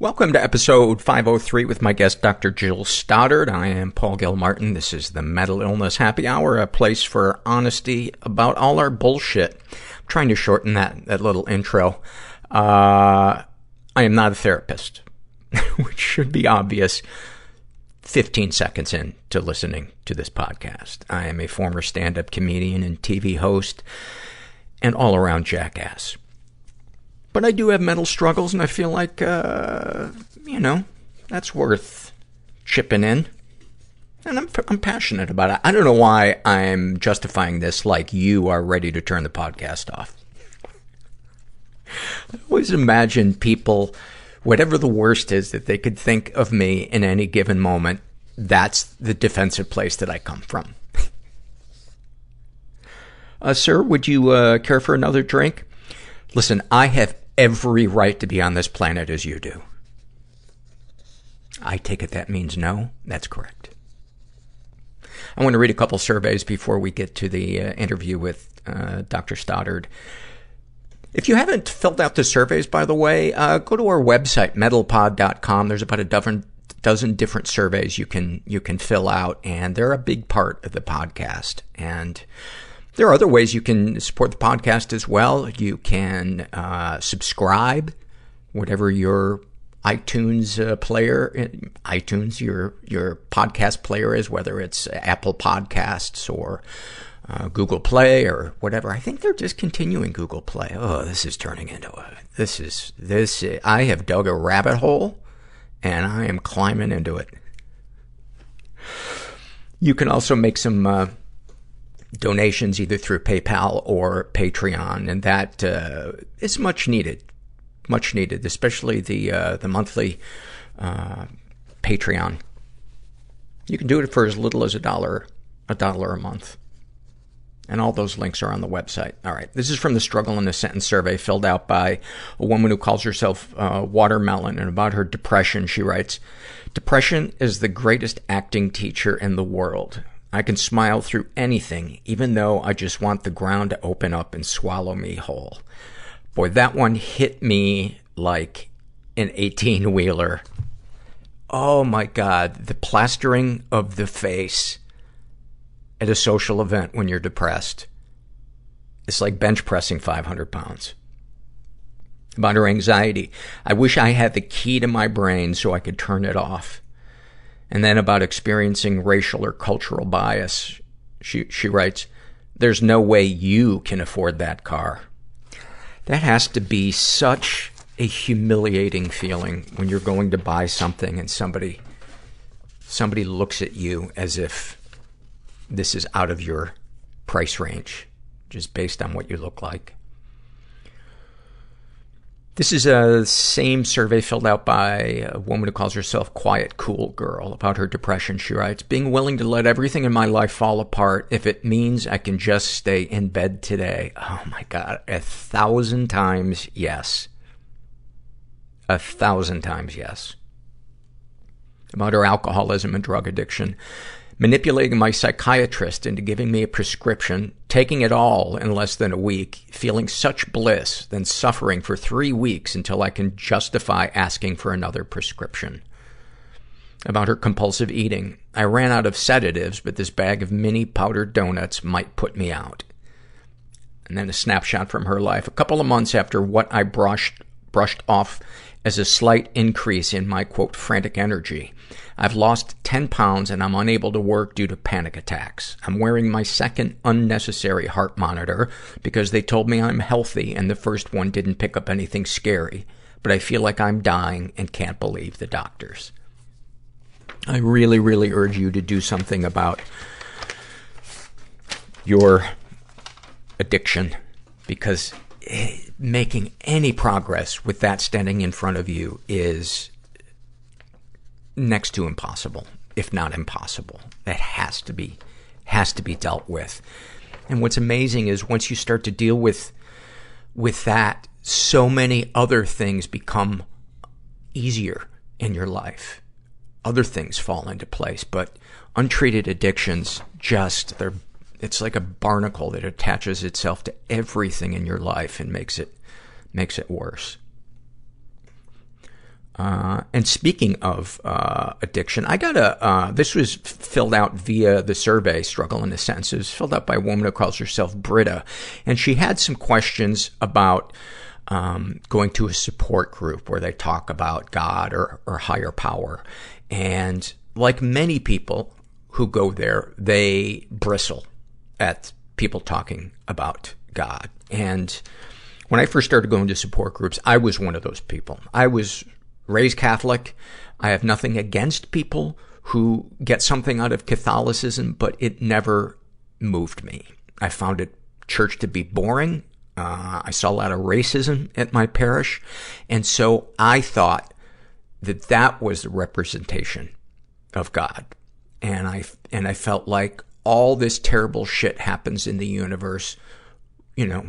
Welcome to episode 503 with my guest, Dr. Jill Stoddard. I am Paul Gilmartin. This is the Mental Illness Happy Hour, a place for honesty about all our bullshit. I'm trying to shorten that, that little intro. Uh, I am not a therapist, which should be obvious 15 seconds in to listening to this podcast. I am a former stand-up comedian and TV host and all-around jackass. But I do have mental struggles, and I feel like, uh, you know, that's worth chipping in. And I'm, I'm passionate about it. I don't know why I'm justifying this like you are ready to turn the podcast off. I always imagine people, whatever the worst is that they could think of me in any given moment, that's the defensive place that I come from. uh, sir, would you uh, care for another drink? Listen, I have every right to be on this planet as you do. I take it that means no? That's correct. I want to read a couple surveys before we get to the uh, interview with uh, Dr. Stoddard. If you haven't filled out the surveys, by the way, uh, go to our website, mentalpod.com. There's about a dozen, dozen different surveys you can, you can fill out, and they're a big part of the podcast. And there are other ways you can support the podcast as well. You can uh, subscribe, whatever your iTunes uh, player, iTunes, your your podcast player is, whether it's Apple Podcasts or uh, Google Play or whatever. I think they're discontinuing Google Play. Oh, this is turning into a this is this. I have dug a rabbit hole, and I am climbing into it. You can also make some uh, donations either through PayPal or Patreon, and that uh, is much needed, much needed, especially the uh, the monthly uh, Patreon. You can do it for as little as a dollar, a dollar a month. And all those links are on the website. All right. This is from the Struggle in a Sentence survey filled out by a woman who calls herself uh, Watermelon. And about her depression, she writes, Depression is the greatest acting teacher in the world. I can smile through anything, even though I just want the ground to open up and swallow me whole. Boy, that one hit me like an 18 wheeler. Oh my God. The plastering of the face at a social event when you're depressed. It's like bench pressing 500 pounds. About her anxiety. I wish I had the key to my brain so I could turn it off. And then about experiencing racial or cultural bias. She, she writes, there's no way you can afford that car. That has to be such a humiliating feeling when you're going to buy something and somebody, somebody looks at you as if this is out of your price range, just based on what you look like. This is a same survey filled out by a woman who calls herself Quiet Cool Girl about her depression. She writes, being willing to let everything in my life fall apart if it means I can just stay in bed today. Oh my God. A thousand times yes. A thousand times yes. About her alcoholism and drug addiction manipulating my psychiatrist into giving me a prescription, taking it all in less than a week, feeling such bliss, then suffering for three weeks until I can justify asking for another prescription. About her compulsive eating. I ran out of sedatives, but this bag of mini powdered donuts might put me out. And then a snapshot from her life. A couple of months after what I brushed, brushed off as a slight increase in my quote, frantic energy. I've lost 10 pounds and I'm unable to work due to panic attacks. I'm wearing my second unnecessary heart monitor because they told me I'm healthy and the first one didn't pick up anything scary. But I feel like I'm dying and can't believe the doctors. I really, really urge you to do something about your addiction because eh, making any progress with that standing in front of you is next to impossible, if not impossible. That has to be, has to be dealt with. And what's amazing is once you start to deal with, with that, so many other things become easier in your life. Other things fall into place, but untreated addictions just, they're, it's like a barnacle that attaches itself to everything in your life and makes it, makes it worse. Uh, and speaking of, uh, addiction, I got a, uh, this was filled out via the survey, Struggle in a Sense. It was filled out by a woman who calls herself Britta. And she had some questions about, um, going to a support group where they talk about God or, or higher power. And like many people who go there, they bristle at people talking about God. And when I first started going to support groups, I was one of those people. I was raised Catholic. I have nothing against people who get something out of Catholicism, but it never moved me. I found it church to be boring. Uh, I saw a lot of racism at my parish. And so I thought that that was the representation of God. And I, and I felt like all this terrible shit happens in the universe, you know,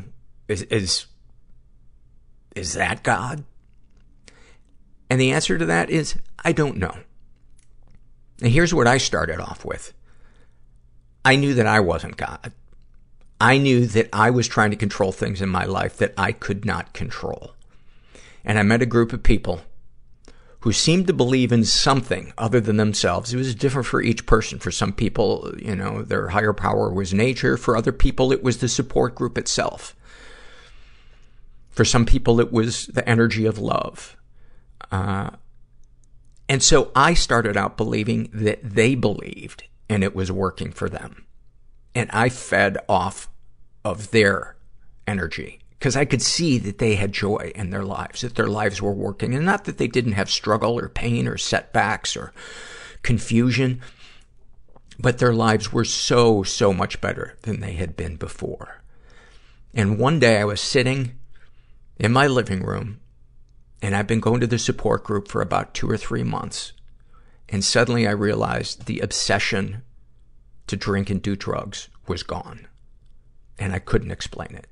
is, is, is that God? And the answer to that is, I don't know. And here's what I started off with. I knew that I wasn't God. I knew that I was trying to control things in my life that I could not control. And I met a group of people who seemed to believe in something other than themselves. It was different for each person. For some people, you know, their higher power was nature. For other people, it was the support group itself. For some people, it was the energy of love. Uh, and so I started out believing that they believed and it was working for them. And I fed off of their energy because I could see that they had joy in their lives, that their lives were working and not that they didn't have struggle or pain or setbacks or confusion, but their lives were so, so much better than they had been before. And one day I was sitting in my living room and I've been going to the support group for about two or three months. And suddenly I realized the obsession to drink and do drugs was gone. And I couldn't explain it.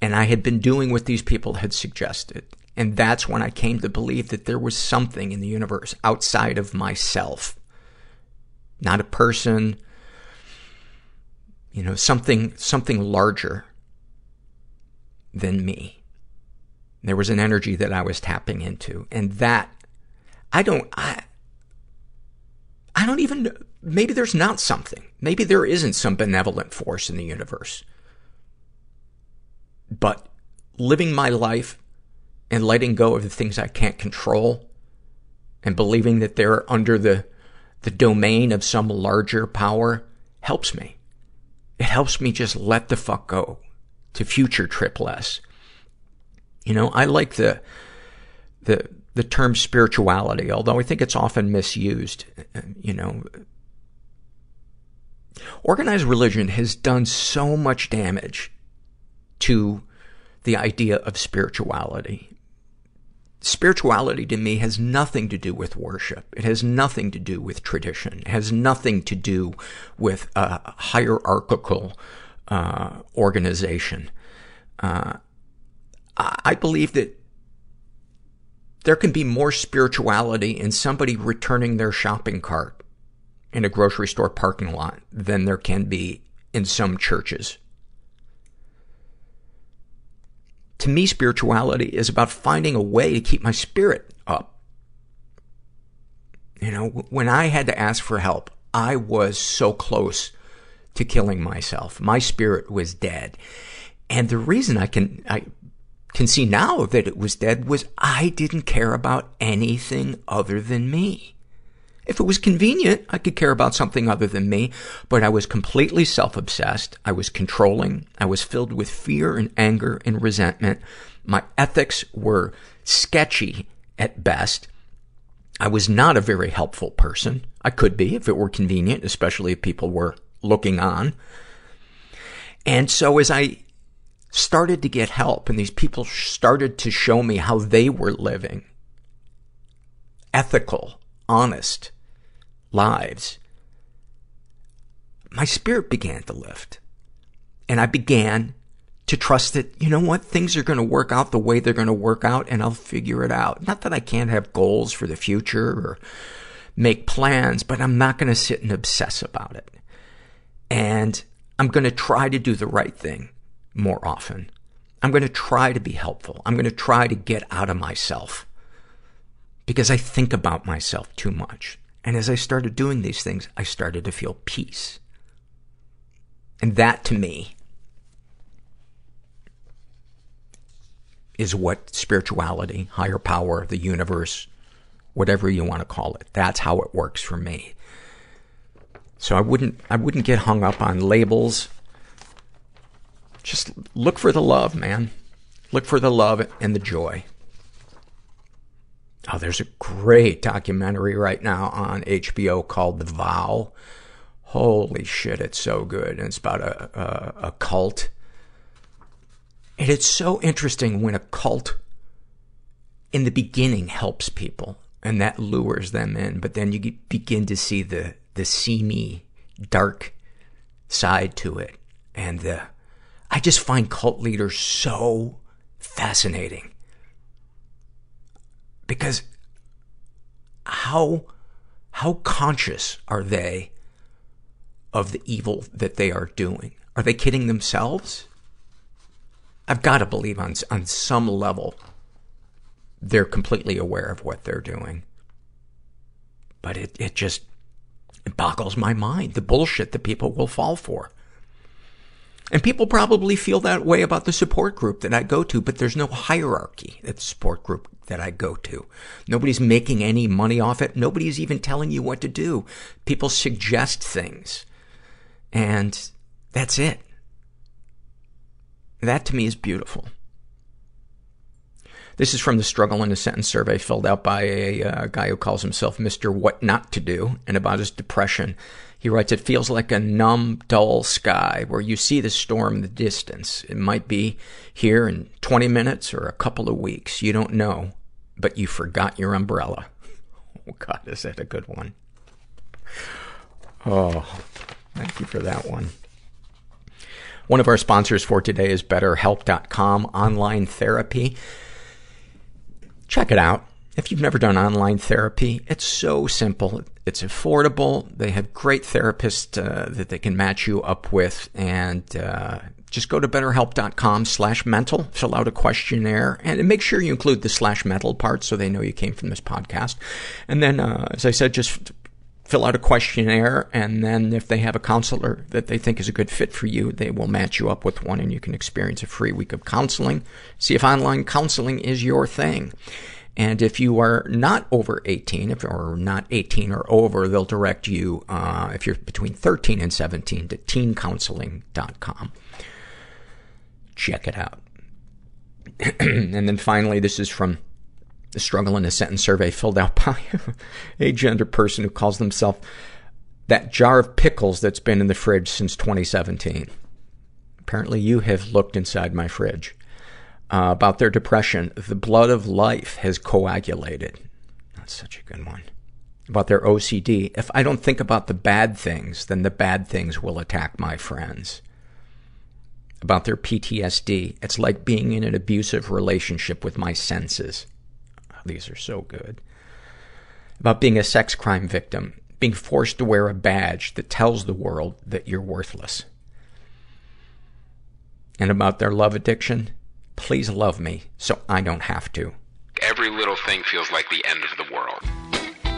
And I had been doing what these people had suggested. And that's when I came to believe that there was something in the universe outside of myself. Not a person, you know, something, something larger than me. There was an energy that I was tapping into. And that, I don't, I, I don't even, maybe there's not something. Maybe there isn't some benevolent force in the universe. But living my life and letting go of the things I can't control and believing that they're under the, the domain of some larger power helps me. It helps me just let the fuck go to future trip less you know, I like the, the, the term spirituality, although I think it's often misused. You know, organized religion has done so much damage to the idea of spirituality. Spirituality to me has nothing to do with worship. It has nothing to do with tradition. It has nothing to do with a hierarchical uh, organization. Uh, I believe that there can be more spirituality in somebody returning their shopping cart in a grocery store parking lot than there can be in some churches. To me, spirituality is about finding a way to keep my spirit up. You know, when I had to ask for help, I was so close to killing myself. My spirit was dead. And the reason I can, I can see now that it was dead was I didn't care about anything other than me. If it was convenient, I could care about something other than me, but I was completely self-obsessed. I was controlling. I was filled with fear and anger and resentment. My ethics were sketchy at best. I was not a very helpful person. I could be if it were convenient, especially if people were looking on. And so as I started to get help and these people started to show me how they were living ethical, honest, lives, my spirit began to lift. And I began to trust that, you know what, things are going to work out the way they're going to work out and I'll figure it out. Not that I can't have goals for the future or make plans, but I'm not going to sit and obsess about it. And I'm going to try to do the right thing more often. I'm going to try to be helpful. I'm going to try to get out of myself because I think about myself too much. And as I started doing these things, I started to feel peace. And that to me is what spirituality, higher power, the universe, whatever you want to call it, that's how it works for me. So I wouldn't, I wouldn't get hung up on labels. Just look for the love, man. Look for the love and the joy. Oh, there's a great documentary right now on HBO called The Vow. Holy shit, it's so good. And it's about a, a, a cult. And it's so interesting when a cult in the beginning helps people and that lures them in, but then you begin to see the, the seamy, dark side to it. And the, I just find cult leaders so fascinating because how, how conscious are they of the evil that they are doing? Are they kidding themselves? I've got to believe on, on some level they're completely aware of what they're doing. But it, it just, it boggles my mind, the bullshit that people will fall for. And people probably feel that way about the support group that I go to, but there's no hierarchy at the support group that I go to. Nobody's making any money off it. Nobody's even telling you what to do. People suggest things. And that's it. That to me is beautiful. This is from the struggle in a sentence survey filled out by a uh, guy who calls himself Mr. What Not to Do and about his depression. He writes, it feels like a numb, dull sky where you see the storm in the distance. It might be here in 20 minutes or a couple of weeks. You don't know, but you forgot your umbrella. Oh God, is that a good one? Oh, thank you for that one. One of our sponsors for today is BetterHelp.com online therapy. Check it out. If you've never done online therapy, it's so simple. It's affordable. They have great therapists uh, that they can match you up with, and uh, just go to betterhelp.com slash mental, fill out a questionnaire, and make sure you include the slash mental part so they know you came from this podcast. And then, uh, as I said, just fill out a questionnaire, and then if they have a counselor that they think is a good fit for you, they will match you up with one, and you can experience a free week of counseling. See if online counseling is your thing. And if you are not over 18, if or not 18 or over, they'll direct you, uh, if you're between 13 and 17 to teencounseling.com. Check it out. and then finally, this is from the struggle in a sentence survey filled out by agender person who calls themselves that jar of pickles that's been in the fridge since 2017. Apparently you have looked inside my fridge. Uh, about their depression. The blood of life has coagulated. That's such a good one. About their OCD. If I don't think about the bad things, then the bad things will attack my friends. About their PTSD. It's like being in an abusive relationship with my senses. These are so good. About being a sex crime victim. Being forced to wear a badge that tells the world that you're worthless. And about their love addiction. Please love me so I don't have to. Every little thing feels like the end of the world.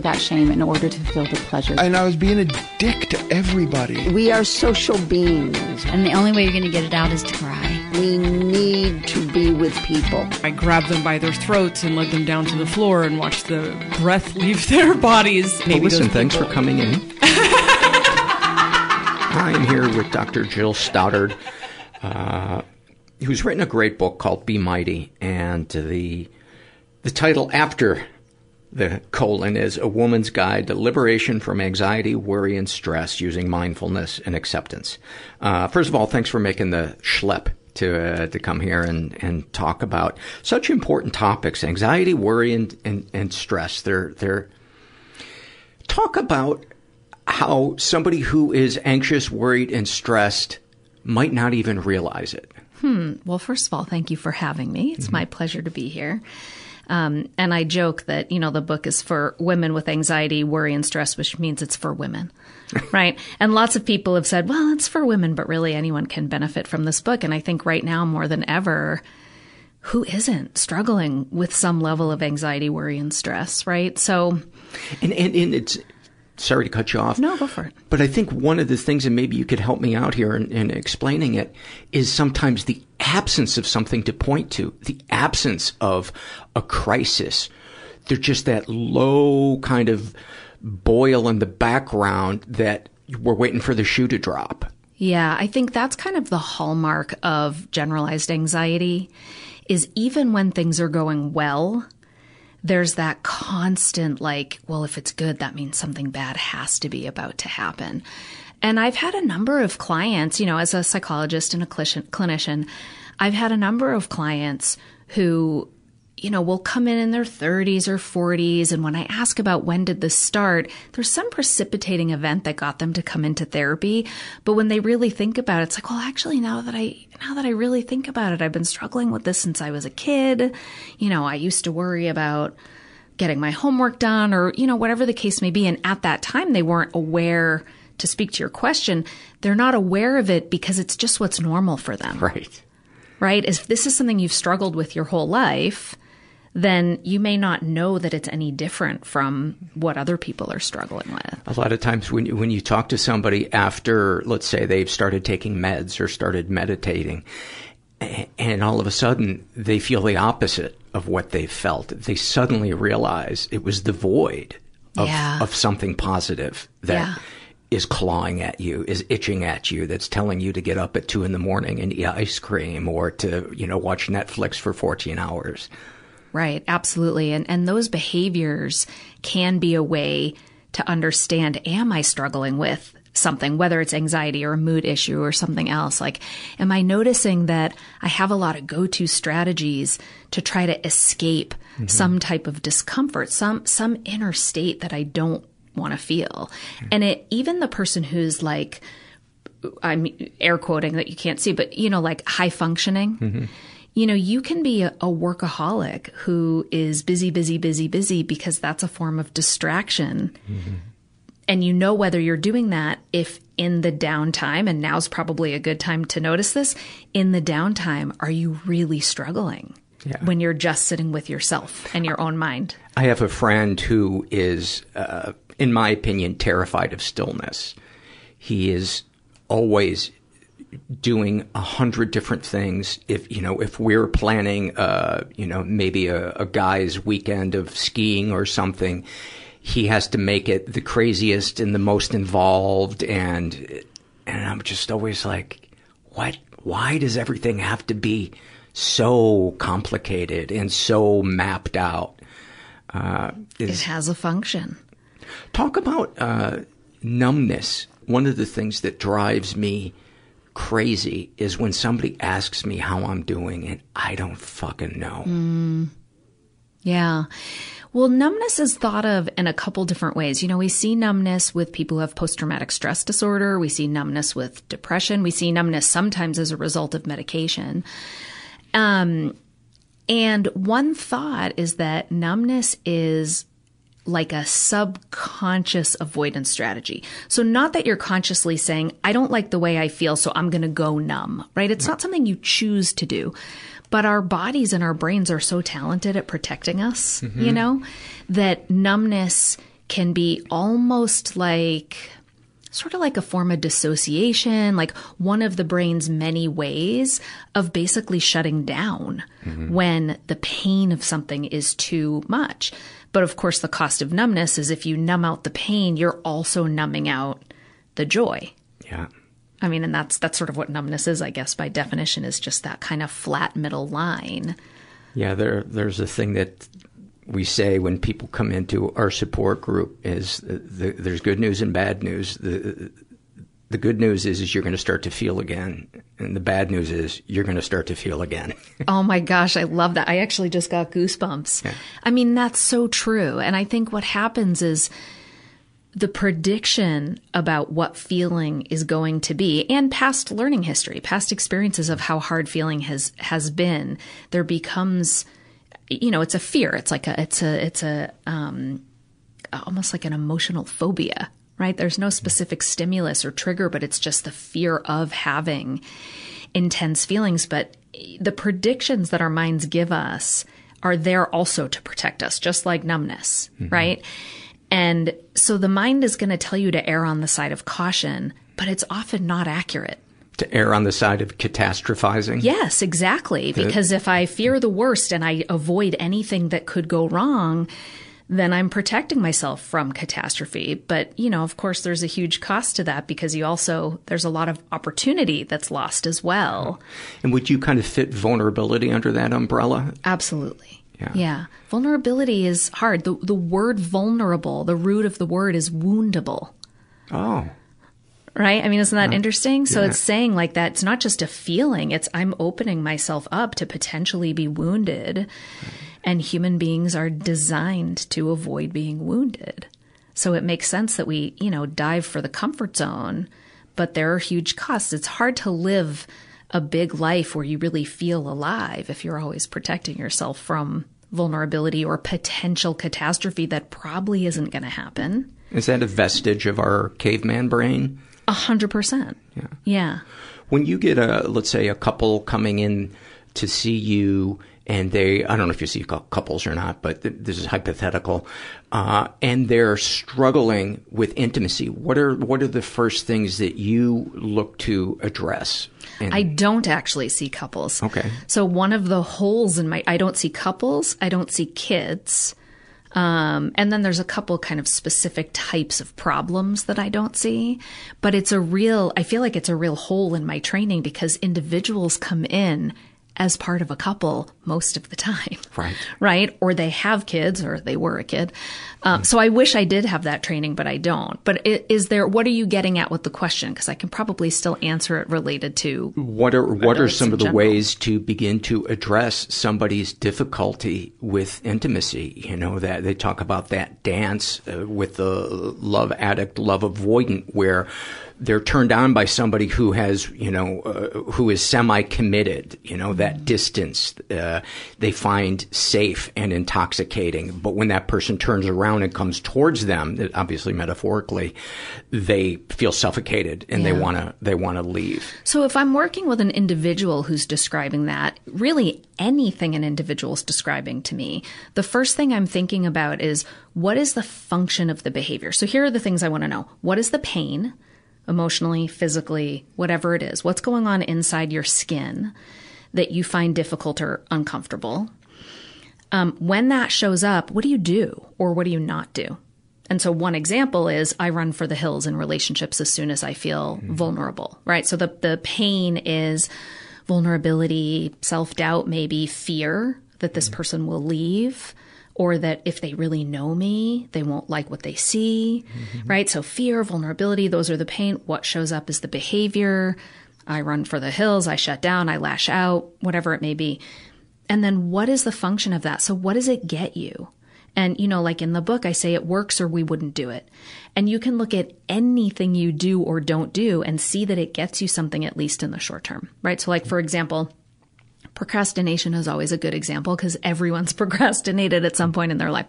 that shame in order to feel the pleasure. And I was being a dick to everybody. We are social beings. And the only way you're going to get it out is to cry. We need to be with people. I grabbed them by their throats and led them down to the floor and watched the breath leave their bodies. Maybe well, listen, thanks for coming in. I'm here with Dr. Jill Stoddard, uh, who's written a great book called Be Mighty, and the the title after the colon is a woman's guide to liberation from anxiety, worry, and stress using mindfulness and acceptance. Uh, first of all, thanks for making the schlep to uh, to come here and and talk about such important topics: anxiety, worry, and and, and stress. They're they're talk about how somebody who is anxious, worried, and stressed might not even realize it. Hmm. Well, first of all, thank you for having me. It's mm-hmm. my pleasure to be here. Um, and I joke that, you know, the book is for women with anxiety, worry, and stress, which means it's for women. right. And lots of people have said, well, it's for women, but really anyone can benefit from this book. And I think right now more than ever, who isn't struggling with some level of anxiety, worry, and stress, right? So, and, and, and it's, sorry to cut you off. No, go for it. But I think one of the things, and maybe you could help me out here in, in, explaining it, is sometimes the absence of something to point to, the absence of a crisis. There's just that low kind of boil in the background that we're waiting for the shoe to drop. Yeah, I think that's kind of the hallmark of generalized anxiety is even when things are going well, there's that constant like, well, if it's good, that means something bad has to be about to happen. And I've had a number of clients, you know, as a psychologist and a clinician, I've had a number of clients who, you know, will come in in their 30s or 40s. And when I ask about when did this start, there's some precipitating event that got them to come into therapy. But when they really think about it, it's like, well, actually, now that I, now that I really think about it, I've been struggling with this since I was a kid. You know, I used to worry about getting my homework done or, you know, whatever the case may be. And at that time, they weren't aware to speak to your question. They're not aware of it because it's just what's normal for them. Right. Right. If this is something you've struggled with your whole life, then you may not know that it's any different from what other people are struggling with. A lot of times when you, when you talk to somebody after, let's say they've started taking meds or started meditating, and all of a sudden they feel the opposite of what they felt. They suddenly realize it was the void of, yeah. of something positive that yeah. is clawing at you, is itching at you, that's telling you to get up at two in the morning and eat ice cream or to, you know, watch Netflix for 14 hours. Right, absolutely. And and those behaviors can be a way to understand am I struggling with something, whether it's anxiety or a mood issue or something else? Like, am I noticing that I have a lot of go to strategies to try to escape mm-hmm. some type of discomfort, some, some inner state that I don't want to feel? Mm-hmm. And it, even the person who's like, I'm air quoting that you can't see, but you know, like high functioning. Mm-hmm you know, you can be a, a, workaholic who is busy, busy, busy, busy because that's a form of distraction. Mm-hmm. And you know whether you're doing that if in the downtime, and now's probably a good time to notice this, in the downtime, are you really struggling? Yeah. When you're just sitting with yourself and your own mind. I have a friend who is, uh, in my opinion, terrified of stillness. He is always doing a hundred different things. If you know, if we're planning, uh, you know, maybe a, a guy's weekend of skiing or something, he has to make it the craziest and the most involved, and and I'm just always like, what? Why does everything have to be so complicated and so mapped out? Uh, it has a function. Talk about uh, numbness. One of the things that drives me crazy is when somebody asks me how I'm doing and I don't fucking know. Mm. Yeah. Well, numbness is thought of in a couple different ways. You know, we see numbness with people who have post traumatic stress disorder. We see numbness with depression. We see numbness sometimes as a result of medication. Um, and one thought is that numbness is like a subconscious avoidance strategy. So not that you're consciously saying, I don't like the way I feel, so I'm going to go numb, right? It's not something you choose to do. But our bodies and our brains are so talented at protecting us, mm-hmm. you know, that numbness can be almost like sort of like a form of dissociation, like one of the brain's many ways of basically shutting down mm-hmm. when the pain of something is too much. But of course, the cost of numbness is if you numb out the pain, you're also numbing out the joy. Yeah. I mean, and that's that's sort of what numbness is, I guess, by definition, is just that kind of flat middle line. Yeah, there there's a thing that we say when people come into our support group is the, there's good news and bad news. The the good news is, is you're going to start to feel again, and the bad news is you're going to start to feel again. oh my gosh, I love that! I actually just got goosebumps. Yeah. I mean, that's so true, and I think what happens is the prediction about what feeling is going to be and past learning history, past experiences of how hard feeling has has been, there becomes you know, it's a fear. It's like a it's a it's a um almost like an emotional phobia, right? There's no specific stimulus or trigger, but it's just the fear of having intense feelings, but the predictions that our minds give us are there also to protect us, just like numbness, mm-hmm. right? And so the mind is going to tell you to err on the side of caution, but it's often not accurate. To err on the side of catastrophizing? Yes, exactly. Because if I fear the worst and I avoid anything that could go wrong, then I'm protecting myself from catastrophe. But, you know, of course, there's a huge cost to that because you also, there's a lot of opportunity that's lost as well. And would you kind of fit vulnerability under that umbrella? Absolutely. Yeah. yeah. Vulnerability is hard. The, the word vulnerable, the root of the word is woundable. Oh. Right? I mean, isn't that uh, interesting? So yeah. it's saying like that it's not just a feeling, it's I'm opening myself up to potentially be wounded. And human beings are designed to avoid being wounded. So it makes sense that we, you know, dive for the comfort zone, but there are huge costs. It's hard to live a big life where you really feel alive if you're always protecting yourself from vulnerability or potential catastrophe that probably isn't going to happen. Is that a vestige of our caveman brain? A hundred percent. Yeah. Yeah. When you get a, let's say, a couple coming in to see you and they, I don't know if you see couples or not, but th- this is hypothetical, uh, and they're struggling with intimacy. What are, what are the first things that you look to address? In- I don't actually see couples. Okay. So one of the holes in my, I don't see couples, I don't see kids. Um, and then there's a couple kind of specific types of problems that I don't see, but it's a real, I feel like it's a real hole in my training because individuals come in as part of a couple most of the time. Right. Right. Or they have kids or they were a kid. Um, so I wish I did have that training, but I don't. But is there, what are you getting at with the question? Because I can probably still answer it related to. What are, what are some of the general. ways to begin to address somebody's difficulty with intimacy? You know, that they talk about that dance uh, with the love addict, love avoidant, where they're turned on by somebody who has, you know, uh, who is semi-committed, you know, that distance, uh, they find safe and intoxicating. But when that person turns around and comes towards them, obviously metaphorically, they feel suffocated and yeah. they want to, they want to leave. So if I'm working with an individual who's describing that, really anything an individual is describing to me, the first thing I'm thinking about is what is the function of the behavior? So here are the things I want to know. What is the pain? Emotionally, physically, whatever it is. What's going on inside your skin that you find difficult or uncomfortable? Um, when that shows up, what do you do or what do you not do? And so one example is I run for the hills in relationships as soon as I feel mm-hmm. vulnerable, right? So the, the pain is vulnerability, self doubt, maybe fear that this mm-hmm. person will leave or that if they really know me, they won't like what they see, mm-hmm. right? So fear, vulnerability, those are the pain. What shows up is the behavior. I run for the hills, I shut down, I lash out, whatever it may be. And then what is the function of that? So what does it get you? And, you know, like in the book, I say it works or we wouldn't do it. And you can look at anything you do or don't do and see that it gets you something at least in the short term, right? So, like, for example, procrastination is always a good example because everyone's procrastinated at some point in their life.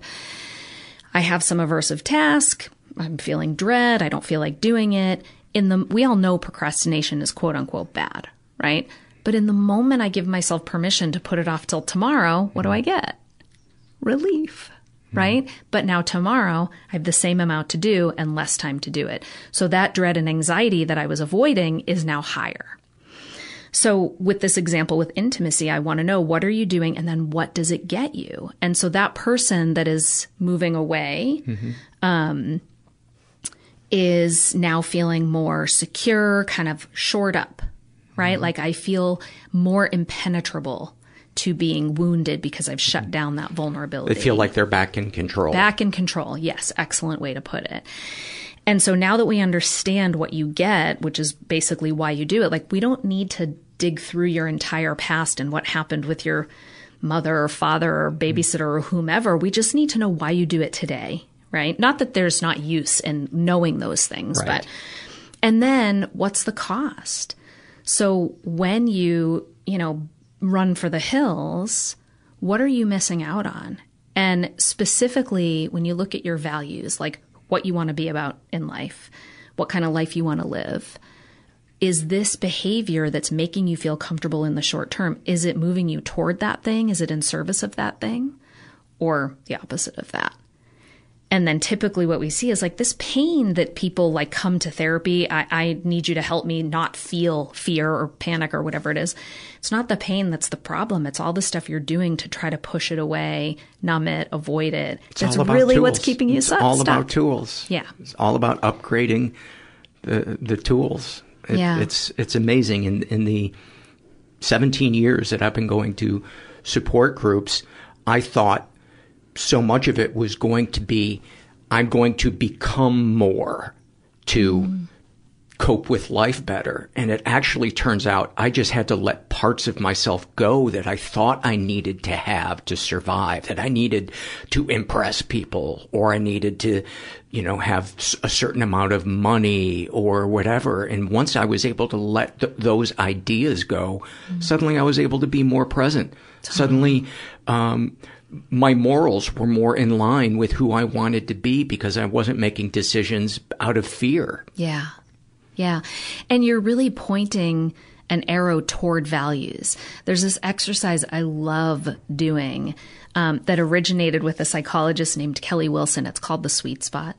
I have some aversive task. I'm feeling dread. I don't feel like doing it. In the, we all know procrastination is quote unquote bad, right? But in the moment I give myself permission to put it off till tomorrow, what do I get? Relief right? Mm-hmm. But now tomorrow I have the same amount to do and less time to do it. So that dread and anxiety that I was avoiding is now higher. So with this example with intimacy, I want to know what are you doing and then what does it get you? And so that person that is moving away, mm-hmm. um, is now feeling more secure, kind of shored up, right? Mm-hmm. Like I feel more impenetrable to being wounded because I've shut down that vulnerability. They feel like they're back in control. Back in control. Yes. Excellent way to put it. And so now that we understand what you get, which is basically why you do it, like we don't need to dig through your entire past and what happened with your mother or father or babysitter or whomever. We just need to know why you do it today, right? Not that there's not use in knowing those things, right. but, and then what's the cost? So when you, you know, run for the hills, what are you missing out on? And specifically, when you look at your values, like what you want to be about in life, what kind of life you want to live, is this behavior that's making you feel comfortable in the short term, is it moving you toward that thing? Is it in service of that thing? Or the opposite of that? And then typically what we see is like this pain that people like come to therapy. I, I, need you to help me not feel fear or panic or whatever it is. It's not the pain that's the problem. It's all the stuff you're doing to try to push it away, numb it, avoid it. It's that's really tools. what's keeping you it's stuck. all about tools. Yeah. It's all about upgrading the, the tools. It, yeah. It's, it's amazing in, in the 17 years that I've been going to support groups, I thought so much of it was going to be, I'm going to become more to mm. cope with life better. And it actually turns out I just had to let parts of myself go that I thought I needed to have to survive, that I needed to impress people or I needed to, you know, have a certain amount of money or whatever. And once I was able to let th- those ideas go, mm. suddenly I was able to be more present. Suddenly, um, my morals were more in line with who I wanted to be because I wasn't making decisions out of fear. Yeah. Yeah. And you're really pointing an arrow toward values. There's this exercise I love doing um, that originated with a psychologist named Kelly Wilson. It's called the sweet spot.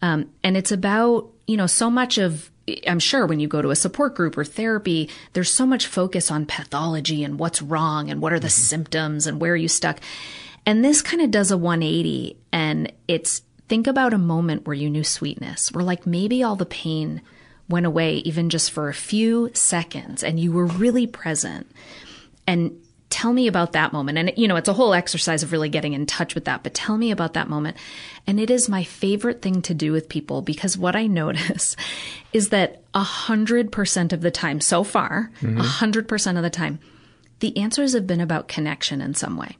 Um, and it's about, you know, so much of I'm sure when you go to a support group or therapy, there's so much focus on pathology and what's wrong and what are the mm-hmm. symptoms and where are you stuck. And this kind of does a 180 and it's think about a moment where you knew sweetness, where like maybe all the pain went away even just for a few seconds and you were really present. And tell me about that moment. And, you know, it's a whole exercise of really getting in touch with that, but tell me about that moment. And it is my favorite thing to do with people because what I notice is that a hundred percent of the time so far, a mm-hmm. hundred percent of the time, the answers have been about connection in some way.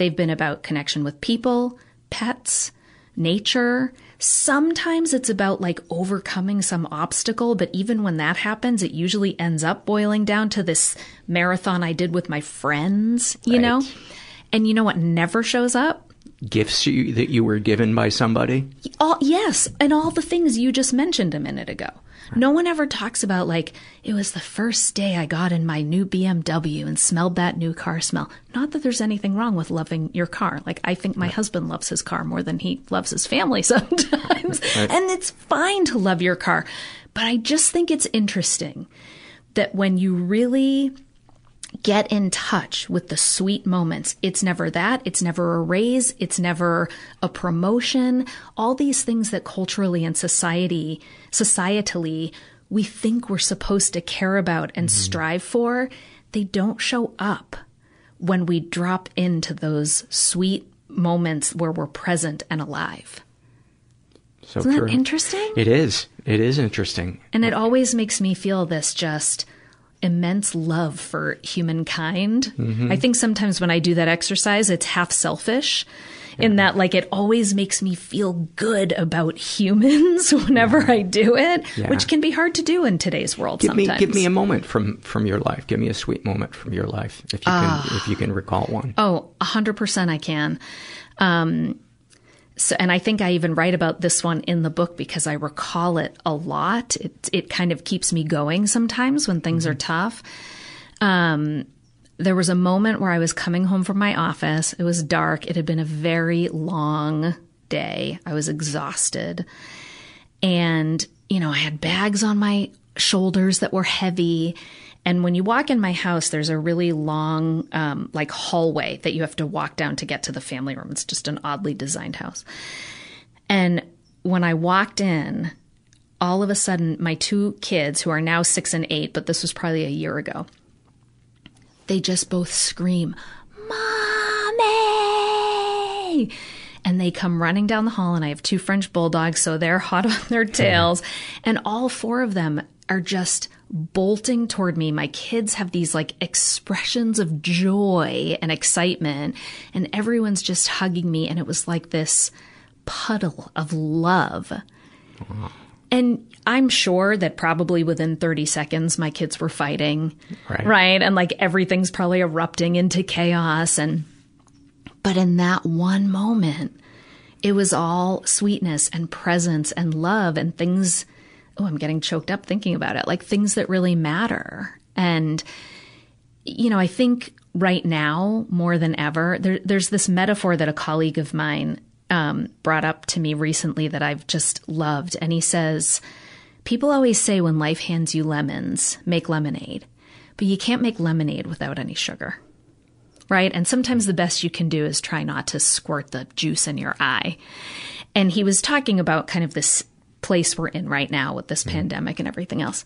They've been about connection with people, pets, nature. Sometimes it's about like overcoming some obstacle, but even when that happens, it usually ends up boiling down to this marathon I did with my friends, you right. know? And you know what never shows up? Gifts you, that you were given by somebody? All, yes, and all the things you just mentioned a minute ago. No one ever talks about like, it was the first day I got in my new BMW and smelled that new car smell. Not that there's anything wrong with loving your car. Like, I think my right. husband loves his car more than he loves his family sometimes. Right. And it's fine to love your car. But I just think it's interesting that when you really get in touch with the sweet moments. It's never that. It's never a raise. It's never a promotion. All these things that culturally and society, societally, we think we're supposed to care about and mm-hmm. strive for, they don't show up when we drop into those sweet moments where we're present and alive. So Isn't true. that interesting? It is. It is interesting. And it always makes me feel this just immense love for humankind. Mm-hmm. I think sometimes when I do that exercise, it's half selfish yeah. in that like it always makes me feel good about humans whenever yeah. I do it, yeah. which can be hard to do in today's world give sometimes. Me, give me a moment from from your life. Give me a sweet moment from your life if you uh, can if you can recall one. Oh, 100% I can. Um, so, and I think I even write about this one in the book because I recall it a lot. It, it kind of keeps me going sometimes when things mm-hmm. are tough. Um, there was a moment where I was coming home from my office. It was dark. It had been a very long day. I was exhausted. And, you know, I had bags on my shoulders that were heavy and when you walk in my house, there's a really long, um, like hallway that you have to walk down to get to the family room. It's just an oddly designed house. And when I walked in, all of a sudden, my two kids, who are now six and eight, but this was probably a year ago, they just both scream, Mommy! And they come running down the hall, and I have two French bulldogs, so they're hot on their tails. And all four of them are just bolting toward me. My kids have these like expressions of joy and excitement, and everyone's just hugging me. And it was like this puddle of love. Wow. And I'm sure that probably within 30 seconds, my kids were fighting. Right. Right. And like everything's probably erupting into chaos. And, but in that one moment, it was all sweetness and presence and love and things oh, I'm getting choked up thinking about it, like things that really matter. And, you know, I think right now more than ever, there, there's this metaphor that a colleague of mine um, brought up to me recently that I've just loved. And he says, People always say when life hands you lemons, make lemonade, but you can't make lemonade without any sugar. Right. And sometimes the best you can do is try not to squirt the juice in your eye. And he was talking about kind of this place we're in right now with this mm. pandemic and everything else.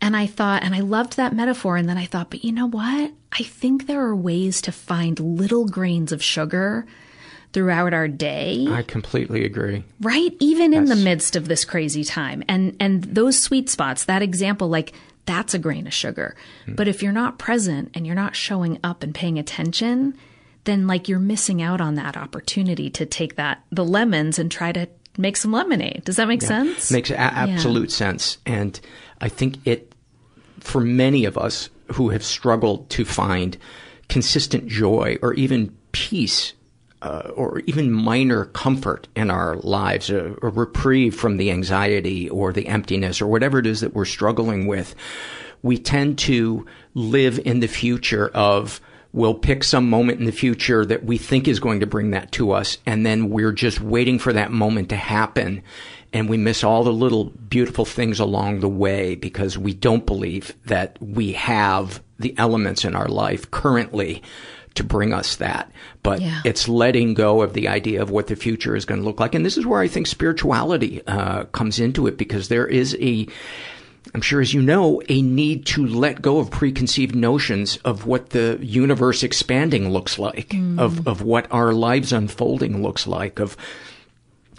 And I thought, and I loved that metaphor. And then I thought, but you know what? I think there are ways to find little grains of sugar throughout our day. I completely agree. Right? Even yes. in the midst of this crazy time. And and those sweet spots, that example, like that's a grain of sugar. Mm. But if you're not present and you're not showing up and paying attention, then like you're missing out on that opportunity to take that the lemons and try to make some lemonade. Does that make yeah. sense? Makes a- absolute yeah. sense. And I think it, for many of us who have struggled to find consistent joy or even peace uh, or even minor comfort in our lives, a, a, reprieve from the anxiety or the emptiness or whatever it is that we're struggling with, we tend to live in the future of we'll pick some moment in the future that we think is going to bring that to us. And then we're just waiting for that moment to happen. And we miss all the little beautiful things along the way because we don't believe that we have the elements in our life currently to bring us that. But yeah. it's letting go of the idea of what the future is going to look like. And this is where I think spirituality uh, comes into it because there is a I'm sure as you know, a need to let go of preconceived notions of what the universe expanding looks like, mm. of, of what our lives unfolding looks like, of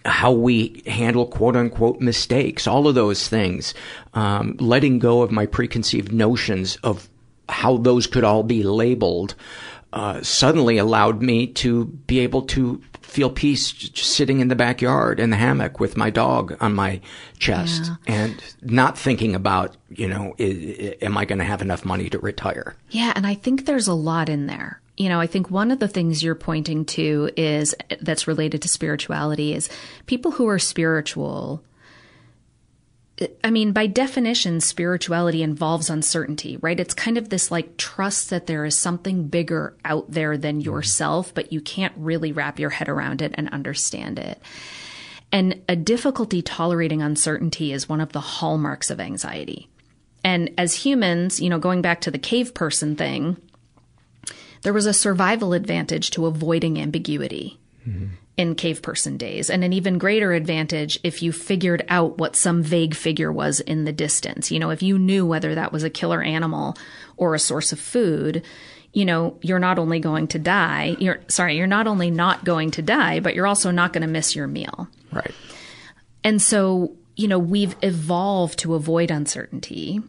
how we handle quote unquote mistakes, all of those things. Um, letting go of my preconceived notions of how those could all be labeled uh, suddenly allowed me to be able to feel peace just sitting in the backyard in the hammock with my dog on my chest yeah. and not thinking about, you know, is, am I going to have enough money to retire? Yeah. And I think there's a lot in there. You know, I think one of the things you're pointing to is that's related to spirituality is people who are spiritual I mean, by definition, spirituality involves uncertainty, right? It's kind of this like trust that there is something bigger out there than mm-hmm. yourself, but you can't really wrap your head around it and understand it. And a difficulty tolerating uncertainty is one of the hallmarks of anxiety. And as humans, you know, going back to the cave person thing, there was a survival advantage to avoiding ambiguity mm-hmm. in cave person days, and an even greater advantage if you figured out what some vague figure was in the distance. You know, if you knew whether that was a killer animal or a source of food, you know, you're not only going to die, you're sorry, you're not only not going to die, but you're also not going to miss your meal. Right. And so, you know, we've evolved to avoid uncertainty.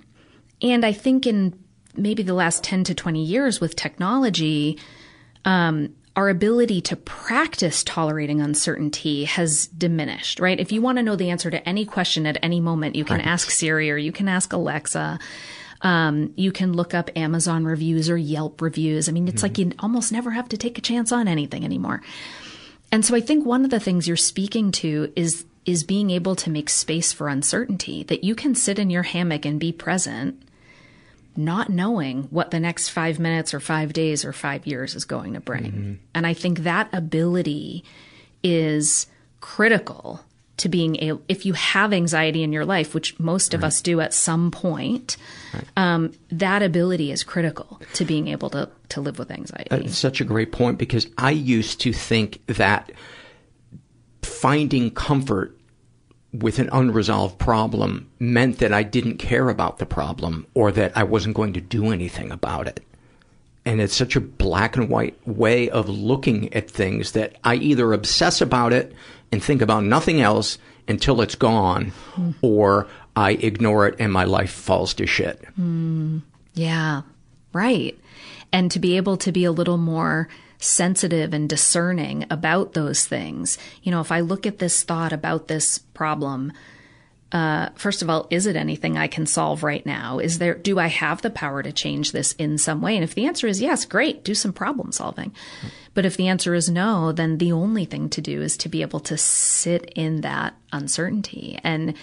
And I think in maybe the last 10 to 20 years with technology, um, our ability to practice tolerating uncertainty has diminished, right? If you want to know the answer to any question at any moment, you can right. ask Siri or you can ask Alexa. Um, you can look up Amazon reviews or Yelp reviews. I mean, it's mm-hmm. like you almost never have to take a chance on anything anymore. And so I think one of the things you're speaking to is is being able to make space for uncertainty that you can sit in your hammock and be present not knowing what the next five minutes or five days or five years is going to bring. Mm-hmm. And I think that ability is critical to being able, if you have anxiety in your life, which most of right. us do at some point, right. um, that ability is critical to being able to, to live with anxiety. That's such a great point because I used to think that finding comfort with an unresolved problem meant that I didn't care about the problem or that I wasn't going to do anything about it. And it's such a black and white way of looking at things that I either obsess about it and think about nothing else until it's gone, mm. or I ignore it and my life falls to shit. Mm. Yeah, right. And to be able to be a little more sensitive and discerning about those things. You know, if I look at this thought about this problem, uh, first of all, is it anything I can solve right now? Is there, do I have the power to change this in some way? And if the answer is yes, great, do some problem solving. But if the answer is no, then the only thing to do is to be able to sit in that uncertainty. And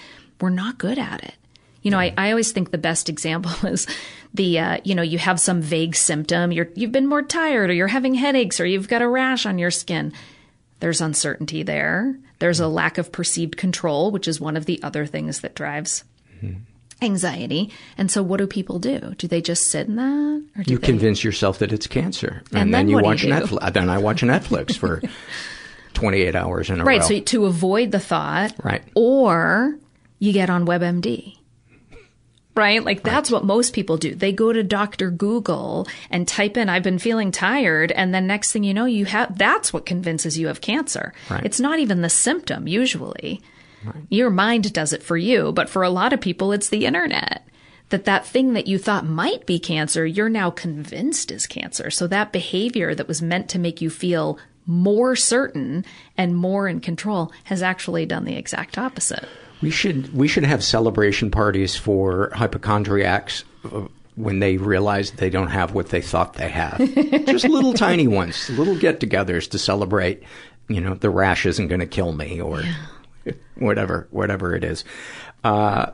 we're not good at it. You know, I, I always think the best example is the, uh, you know, you have some vague symptom, you're, you've been more tired or you're having headaches or you've got a rash on your skin. There's uncertainty there. There's a lack of perceived control, which is one of the other things that drives mm-hmm. anxiety. And so what do people do? Do they just sit in that? Or you they... convince yourself that it's cancer. And, and then, then you watch you Netflix. Then I watch Netflix for 28 hours in a right, row. Right. So to avoid the thought. Right. Or you get on WebMD right? Like that's right. what most people do. They go to Dr. Google and type in, I've been feeling tired. And then next thing you know, you have, that's what convinces you of cancer. Right. It's not even the symptom usually. Right. Your mind does it for you. But for a lot of people, it's the internet. That that thing that you thought might be cancer, you're now convinced is cancer. So that behavior that was meant to make you feel more certain and more in control has actually done the exact opposite. We should we should have celebration parties for hypochondriacs uh, when they realize they don't have what they thought they have. Just little tiny ones, little get-togethers to celebrate. You know, the rash isn't going to kill me, or yeah. whatever, whatever it is. Uh,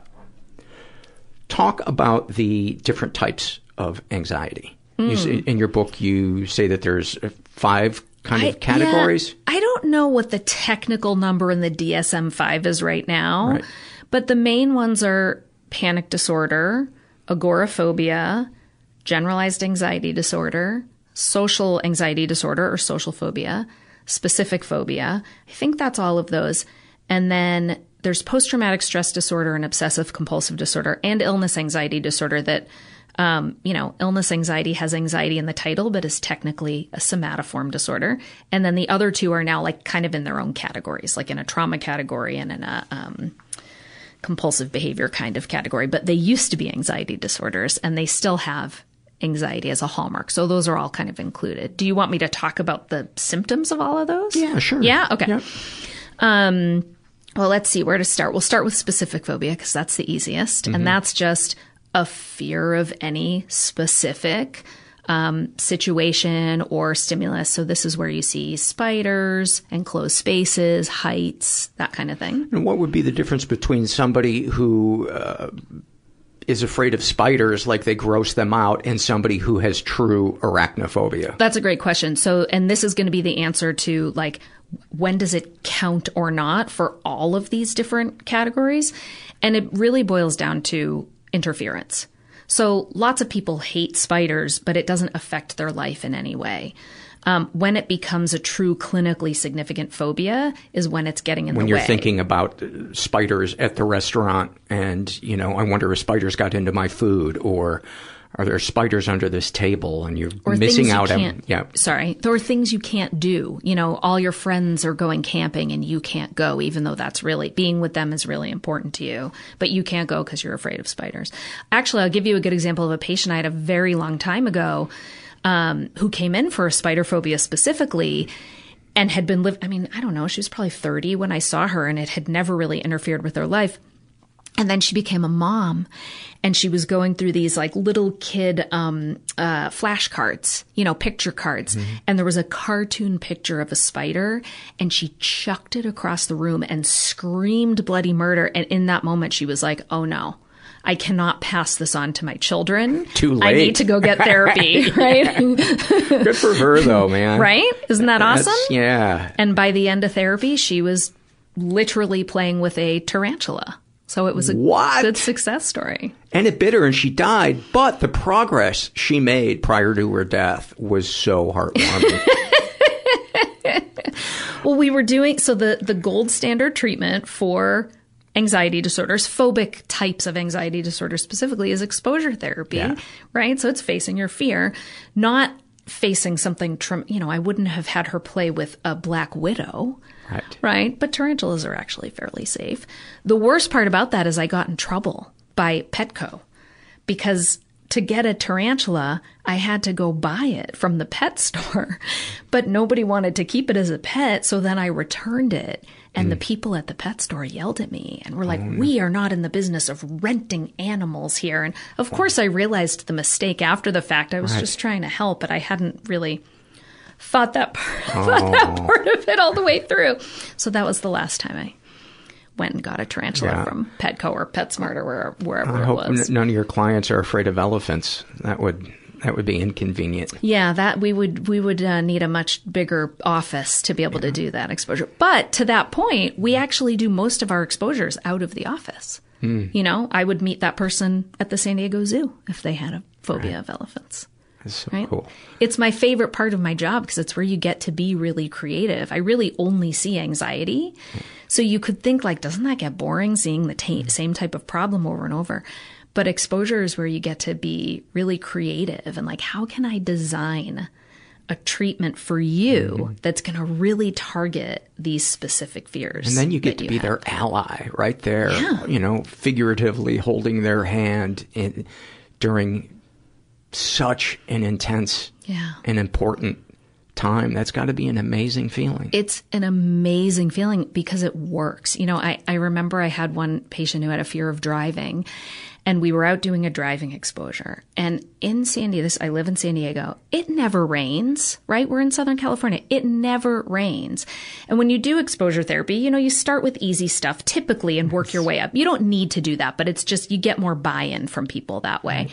talk about the different types of anxiety. Mm. Say, in your book, you say that there's five kind of I, categories? Yeah, I don't know what the technical number in the DSM 5 is right now, right. but the main ones are panic disorder, agoraphobia, generalized anxiety disorder, social anxiety disorder or social phobia, specific phobia. I think that's all of those. And then there's post traumatic stress disorder and obsessive compulsive disorder and illness anxiety disorder that um, you know, illness anxiety has anxiety in the title, but is technically a somatoform disorder. And then the other two are now like kind of in their own categories, like in a trauma category and in a um, compulsive behavior kind of category. But they used to be anxiety disorders and they still have anxiety as a hallmark. So those are all kind of included. Do you want me to talk about the symptoms of all of those? Yeah, sure. Yeah, okay. Yep. Um, well, let's see where to start. We'll start with specific phobia because that's the easiest. Mm-hmm. And that's just a fear of any specific um, situation or stimulus. So this is where you see spiders, enclosed spaces, heights, that kind of thing. And what would be the difference between somebody who uh, is afraid of spiders like they gross them out and somebody who has true arachnophobia? That's a great question. So, and this is going to be the answer to like, when does it count or not for all of these different categories? And it really boils down to interference. So lots of people hate spiders, but it doesn't affect their life in any way. Um, when it becomes a true clinically significant phobia is when it's getting in when the way. When you're thinking about uh, spiders at the restaurant and you know i wonder if spiders got into my food or are there spiders under this table and you're or missing you out on yeah. sorry there are things you can't do. You know all your friends are going camping and you can't go even though that's really being with them is really important to you. But you can't go because you're afraid of spiders. Actually i'll give you a good example of a patient i had a very long time ago um, who came in for spider phobia specifically and had been living i mean i don't know she was probably 30 when i saw her and it had never really interfered with her life. And then she became a mom and she was going through these like little kid um, uh, flashcards, you know, picture cards. And there was a cartoon picture of a spider and she chucked it across the room and screamed bloody murder. And in that moment, she was like, oh no. I cannot pass this on to my children. Too late. I need to go get therapy, right? good for her though man right? Isn't that That's- awesome? yeah And by the end of therapy, she was literally playing with a tarantula. So it was a What? good success story. and it bit her and she died but the progress she made prior to her death was so heartwarming Well, we were doing so the the gold standard treatment for anxiety disorders, phobic types of anxiety disorders specifically is exposure therapy, Yeah. right? So it's facing your fear, not facing something you know, I wouldn't have had her play with a black widow. Right Right. But tarantulas are actually fairly safe. The worst part about that is I got in trouble by Petco because to get a tarantula, I had to go buy it from the pet store, but nobody wanted to keep it as a pet. So then I returned it. And the mm. people at the pet store yelled at me and were like, oh, We are not in the business of renting animals here. And of course, I realized the mistake after the fact. I was Right. just trying to help, but I hadn't really thought that part, thought that part of it all the way through. So that was the last time I went and got a tarantula Yeah. from Petco or PetSmart or where, wherever i it was. n- none of your clients are afraid of elephants that would that would be inconvenient Yeah, that we would we would uh, need a much bigger office to be able to do that exposure. But to that point, we actually do most of our exposures out of the office. Hmm. You know, I would meet that person at the San Diego Zoo if they had a phobia of elephants. That's so Right? cool It's my favorite part of my job because it's where you get to be really creative. I really only see anxiety. So you could think like, doesn't that get boring seeing the ta- mm-hmm. same type of problem over and over? But exposure is where you get to be really creative and like, how can I design a treatment for you mm-hmm. that's going to really target these specific fears? And then you get to be have? their ally right there, Yeah. you know, figuratively holding their hand in, during such an intense Yeah. and important time. That's got to be an amazing feeling. It's an amazing feeling because it works. You know, I, I remember I had one patient who had a fear of driving and we were out doing a driving exposure. And in San Diego, this, I live in San Diego, it never rains, right? We're in Southern California. It never rains. And when you do exposure therapy, you know, you start with easy stuff typically and work your way up. You don't need to do that, but it's just you get more buy-in from people that way.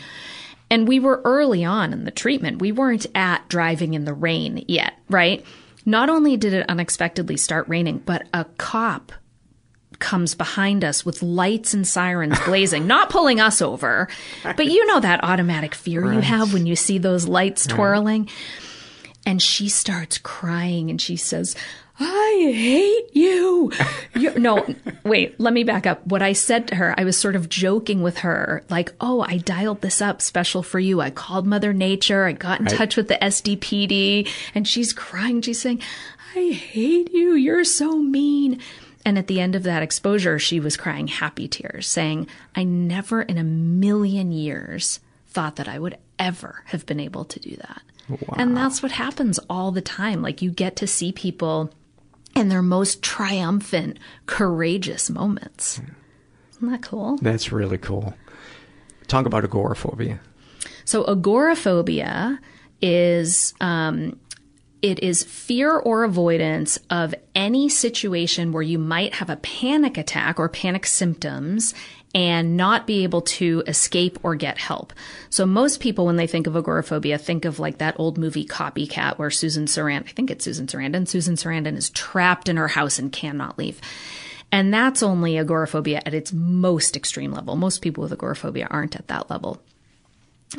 And we were early on in the treatment. We weren't at driving in the rain yet, right? Not only did it unexpectedly start raining, but a cop comes behind us with lights and sirens blazing, not pulling us over, but you know that automatic fear you have when you see those lights Right. twirling. And she starts crying and she says, I hate you. you. No, wait, let me back up. What I said to her, I was sort of joking with her, like, oh, I dialed this up special for you. I called Mother Nature. I got in touch with the SDPD. And she's crying. She's saying, I hate you. You're so mean. And at the end of that exposure, she was crying happy tears, saying, I never in a million years thought that I would ever have been able to do that. And that's what happens all the time. Like you get to see people in their most triumphant, courageous moments. Isn't that cool? That's really cool. Talk about agoraphobia. So agoraphobia is um, it is fear or avoidance of any situation where you might have a panic attack or panic symptoms and not be able to escape or get help. So most people, when they think of agoraphobia, think of like that old movie Copycat where Susan Sarandon, I think it's Susan Sarandon, Susan Sarandon is trapped in her house and cannot leave. And that's only agoraphobia at its most extreme level. Most people with agoraphobia aren't at that level.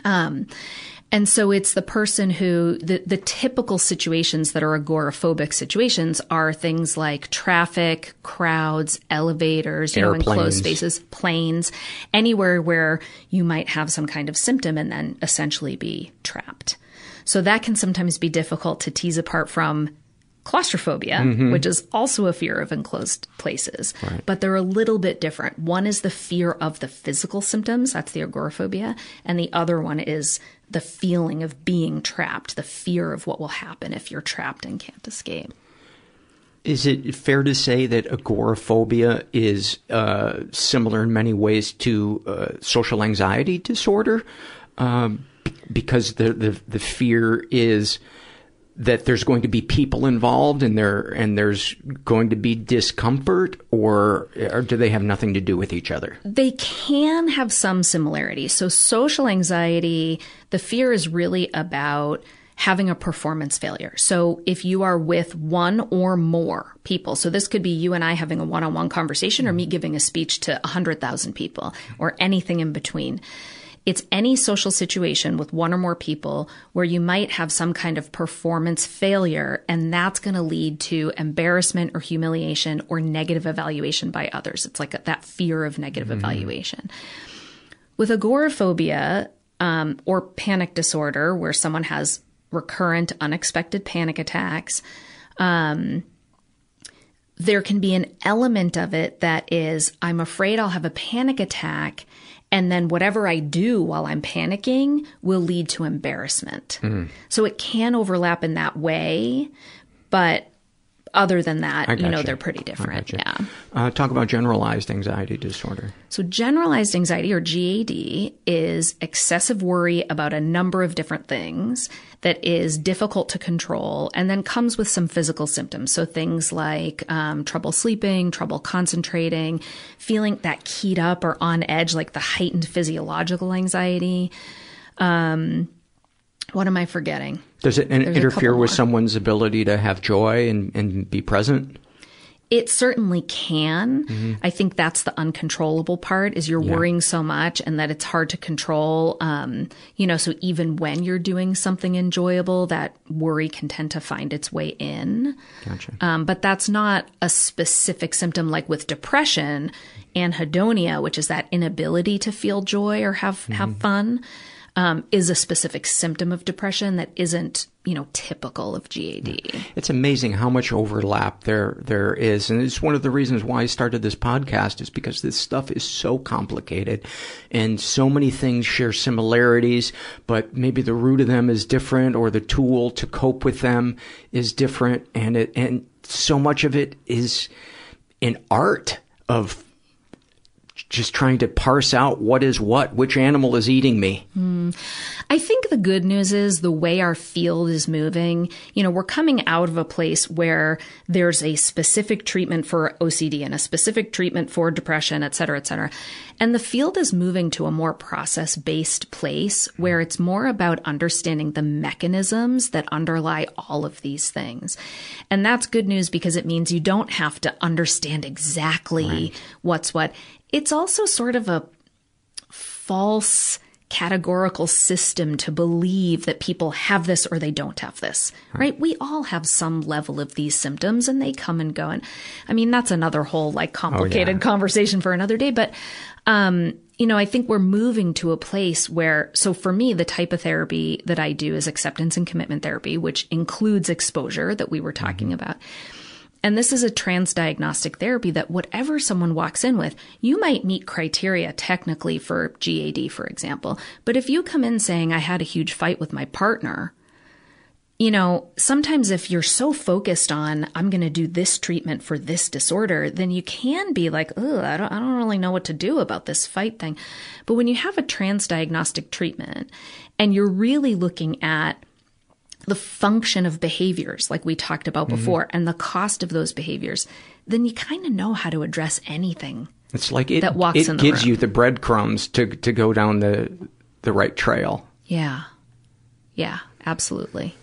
Um, and so it's the person who the, the typical situations that are agoraphobic situations are things like traffic, crowds, elevators, you know, enclosed spaces, planes, anywhere where you might have some kind of symptom and then essentially be trapped. So that can sometimes be difficult to tease apart from claustrophobia, Mhm. which is also a fear of enclosed places, but they're a little bit different. One is the fear of the physical symptoms, that's the agoraphobia, and the other one is the feeling of being trapped, the fear of what will happen if you're trapped and can't escape. Is it fair to say that agoraphobia is uh, similar in many ways to uh, social anxiety disorder? Um, because the, the the fear is that there's going to be people involved and there and there's going to be discomfort, or, or do they have nothing to do with each other? They can have some similarities. So, social anxiety, the fear is really about having a performance failure. So, if you are with one or more people, so this could be you and I having a one on one conversation or me giving a speech to 100,000 people or anything in between. It's any social situation with one or more people where you might have some kind of performance failure, and that's going to lead to embarrassment or humiliation or negative evaluation by others. It's like that fear of negative evaluation. With agoraphobia um, or panic disorder, where someone has recurrent, unexpected panic attacks, um, there can be an element of it that is, I'm afraid I'll have a panic attack, and then whatever I do while I'm panicking will lead to embarrassment. Hmm. So it can overlap in that way, but other than that, you know, gotcha. they're pretty different. Yeah. Uh, talk about generalized anxiety disorder. So, generalized anxiety or GAD is excessive worry about a number of different things that is difficult to control and then comes with some physical symptoms. So, things like um, trouble sleeping, trouble concentrating, feeling that keyed up or on edge, like the heightened physiological anxiety. Um, what am I forgetting? Does it There's interfere with more. someone's ability to have joy and, and be present? It certainly can. Mhm. I think that's the uncontrollable part is you're Yeah. worrying so much and that it's hard to control. Um, you know, so even when you're doing something enjoyable, that worry can tend to find its way in. Gotcha. Um, but that's not a specific symptom like with depression, anhedonia, which is that inability to feel joy or have, have Mhm. fun, um, is a specific symptom of depression that isn't, you know, typical of GAD. It's amazing how much overlap there there is, and it's one of the reasons why I started this podcast is because this stuff is so complicated, and so many things share similarities, but maybe the root of them is different, or the tool to cope with them is different, and it and so much of it is an art of just trying to parse out what is what, which animal is eating me. Hmm. I think the good news is the way our field is moving, you know, we're coming out of a place where there's a specific treatment for OCD and a specific treatment for depression, et cetera, et cetera. And the field is moving to a more process based place where it's more about understanding the mechanisms that underlie all of these things. And that's good news because it means you don't have to understand exactly what's what. It's also sort of a false categorical system to believe that people have this or they don't have this, right? We all have some level of these symptoms and they come and go. And I mean, that's another whole like complicated conversation for another day. But, um, you know, I think we're moving to a place where, so for me, the type of therapy that I do is acceptance and commitment therapy, which includes exposure that we were talking about. And this is a transdiagnostic therapy that whatever someone walks in with, you might meet criteria technically for GAD, for example. But if you come in saying, I had a huge fight with my partner, you know, sometimes if you're so focused on, I'm going to do this treatment for this disorder, then you can be like, oh, I don't, I don't really know what to do about this fight thing. But when you have a transdiagnostic treatment and you're really looking at the function of behaviors, like we talked about Mhm. before, and the cost of those behaviors, then you kind of know how to address anything. It's like it, That walks it gives room. you the breadcrumbs to to go down the the right trail. Yeah. Yeah, absolutely.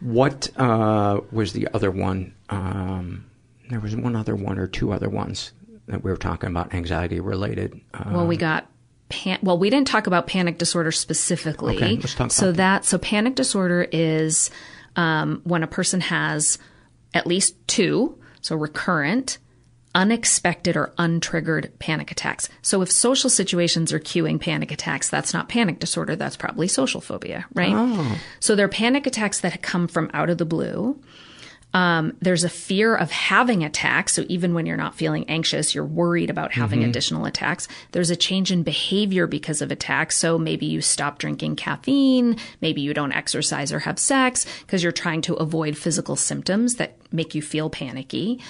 What uh, was the other one? Um, there was one other one or two other ones that we were talking about anxiety related. Uh, well, we got pan- well, we didn't talk about panic disorder specifically. Okay, let's talk so that so panic disorder is um, when a person has at least two, so recurrent, unexpected or untriggered panic attacks. So if social situations are cueing panic attacks, that's not panic disorder, that's probably social phobia, right? Oh. So they're panic attacks that come from out of the blue. Um, there's a fear of having attacks. So even when you're not feeling anxious, you're worried about having Mhm. additional attacks. There's a change in behavior because of attacks. So maybe you stop drinking caffeine. Maybe you don't exercise or have sex because you're trying to avoid physical symptoms that make you feel panicky.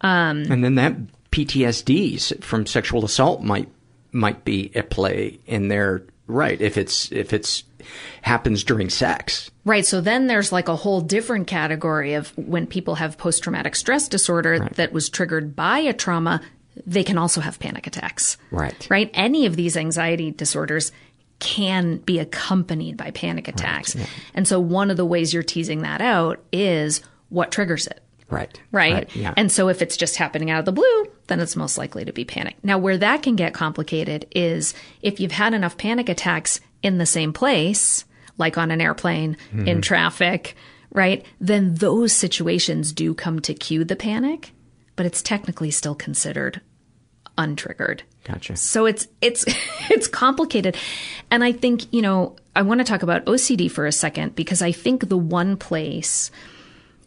Um, and then that PTSD from sexual assault might might be at play in there, right? If it's if it's happens during sex. Right. So then there's like a whole different category of when people have post traumatic stress disorder that was triggered by a trauma, they can also have panic attacks. Right. Right. Any of these anxiety disorders can be accompanied by panic attacks. And so one of the ways you're teasing that out is what triggers it. Right. Right. yeah. And so if it's just happening out of the blue, then it's most likely to be panic. Now, where that can get complicated is if you've had enough panic attacks in the same place, like on an airplane, in Mhm. traffic, right? Then those situations do come to cue the panic, but it's technically still considered untriggered. Gotcha. So it's it's it's complicated. And I think, you know, I want to talk about OCD for a second because I think the one place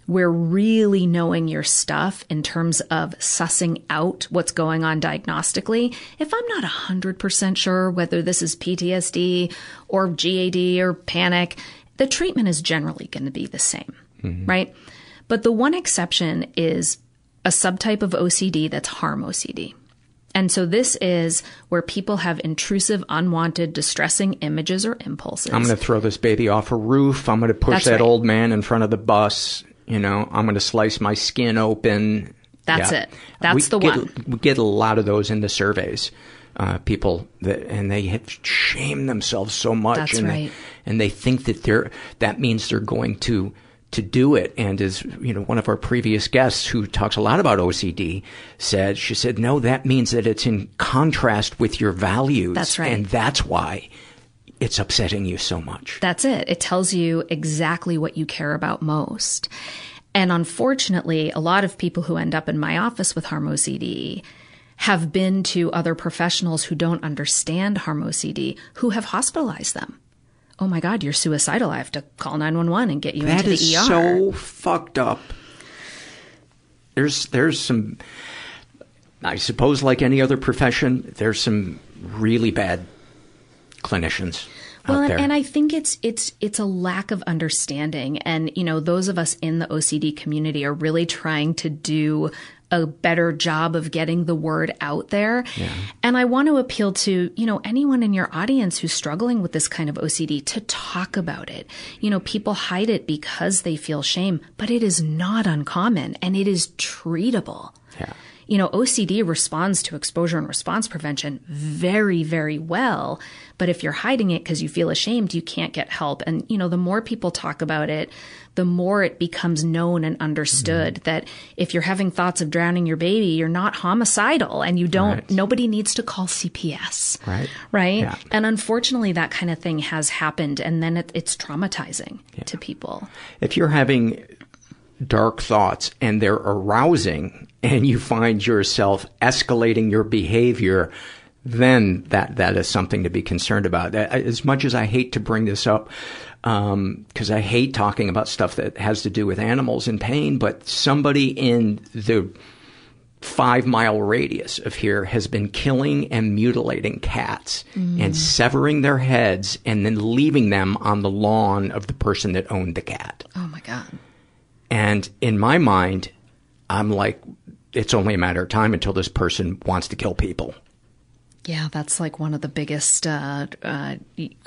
where really knowing your stuff in terms of sussing out what's going on diagnostically, if I'm not 100% sure whether this is PTSD or GAD or panic, the treatment is generally going to be the same, mm-hmm. right? But the one exception is a subtype of OCD that's harm OCD. And so this is where people have intrusive, unwanted, distressing images or impulses. I'm going to throw this baby off a roof. I'm going to push That's that right. old man in front of the bus. You know, I'm going to slice my skin open. That's Yeah. it. That's we the get, one. We get a lot of those in the surveys. Uh, people that, and they have shamed themselves so much. That's and right. They, and they think that they're, that means they're going to, to do it. And as, you know, one of our previous guests who talks a lot about OCD said, she said, no, that means that it's in contrast with your values. That's right. And that's why it's upsetting you so much. That's it. It tells you exactly what you care about most. And unfortunately, a lot of people who end up in my office with harm OCD have been to other professionals who don't understand harm OCD who have hospitalized them. Oh my God, you're suicidal. I have to call 911 and get you That into the is ER. so fucked up. There's there's some I suppose like any other profession, there's some really bad clinicians well, out and, and I think it's it's it's a lack of understanding, and you know, those of us in the OCD community are really trying to do a better job of getting the word out there. And I want to appeal to, you know, anyone in your audience who's struggling with this kind of OCD to talk about it. You know, people hide it because they feel shame, but it is not uncommon and it is treatable. Yeah. You know, OCD responds to exposure and response prevention very, very well. But if you're hiding it because you feel ashamed, you can't get help. And, you know, the more people talk about it, the more it becomes known and understood Mm-hmm. that if you're having thoughts of drowning your baby, you're not homicidal and you don't, Right. nobody needs to call CPS. Right. Right. Yeah. And unfortunately, that kind of thing has happened. And then it, it's traumatizing to people. if you're having dark thoughts and they're arousing and you find yourself escalating your behavior, then that, that is something to be concerned about. As much as I hate to bring this up, um, cause I hate talking about stuff that has to do with animals in pain, but somebody in the five mile radius of here has been killing and mutilating cats Mm. and severing their heads and then leaving them on the lawn of the person that owned the cat. Oh my God. And in my mind, I'm like, it's only a matter of time until this person wants to kill people. Yeah, that's like one of the biggest. Uh, uh,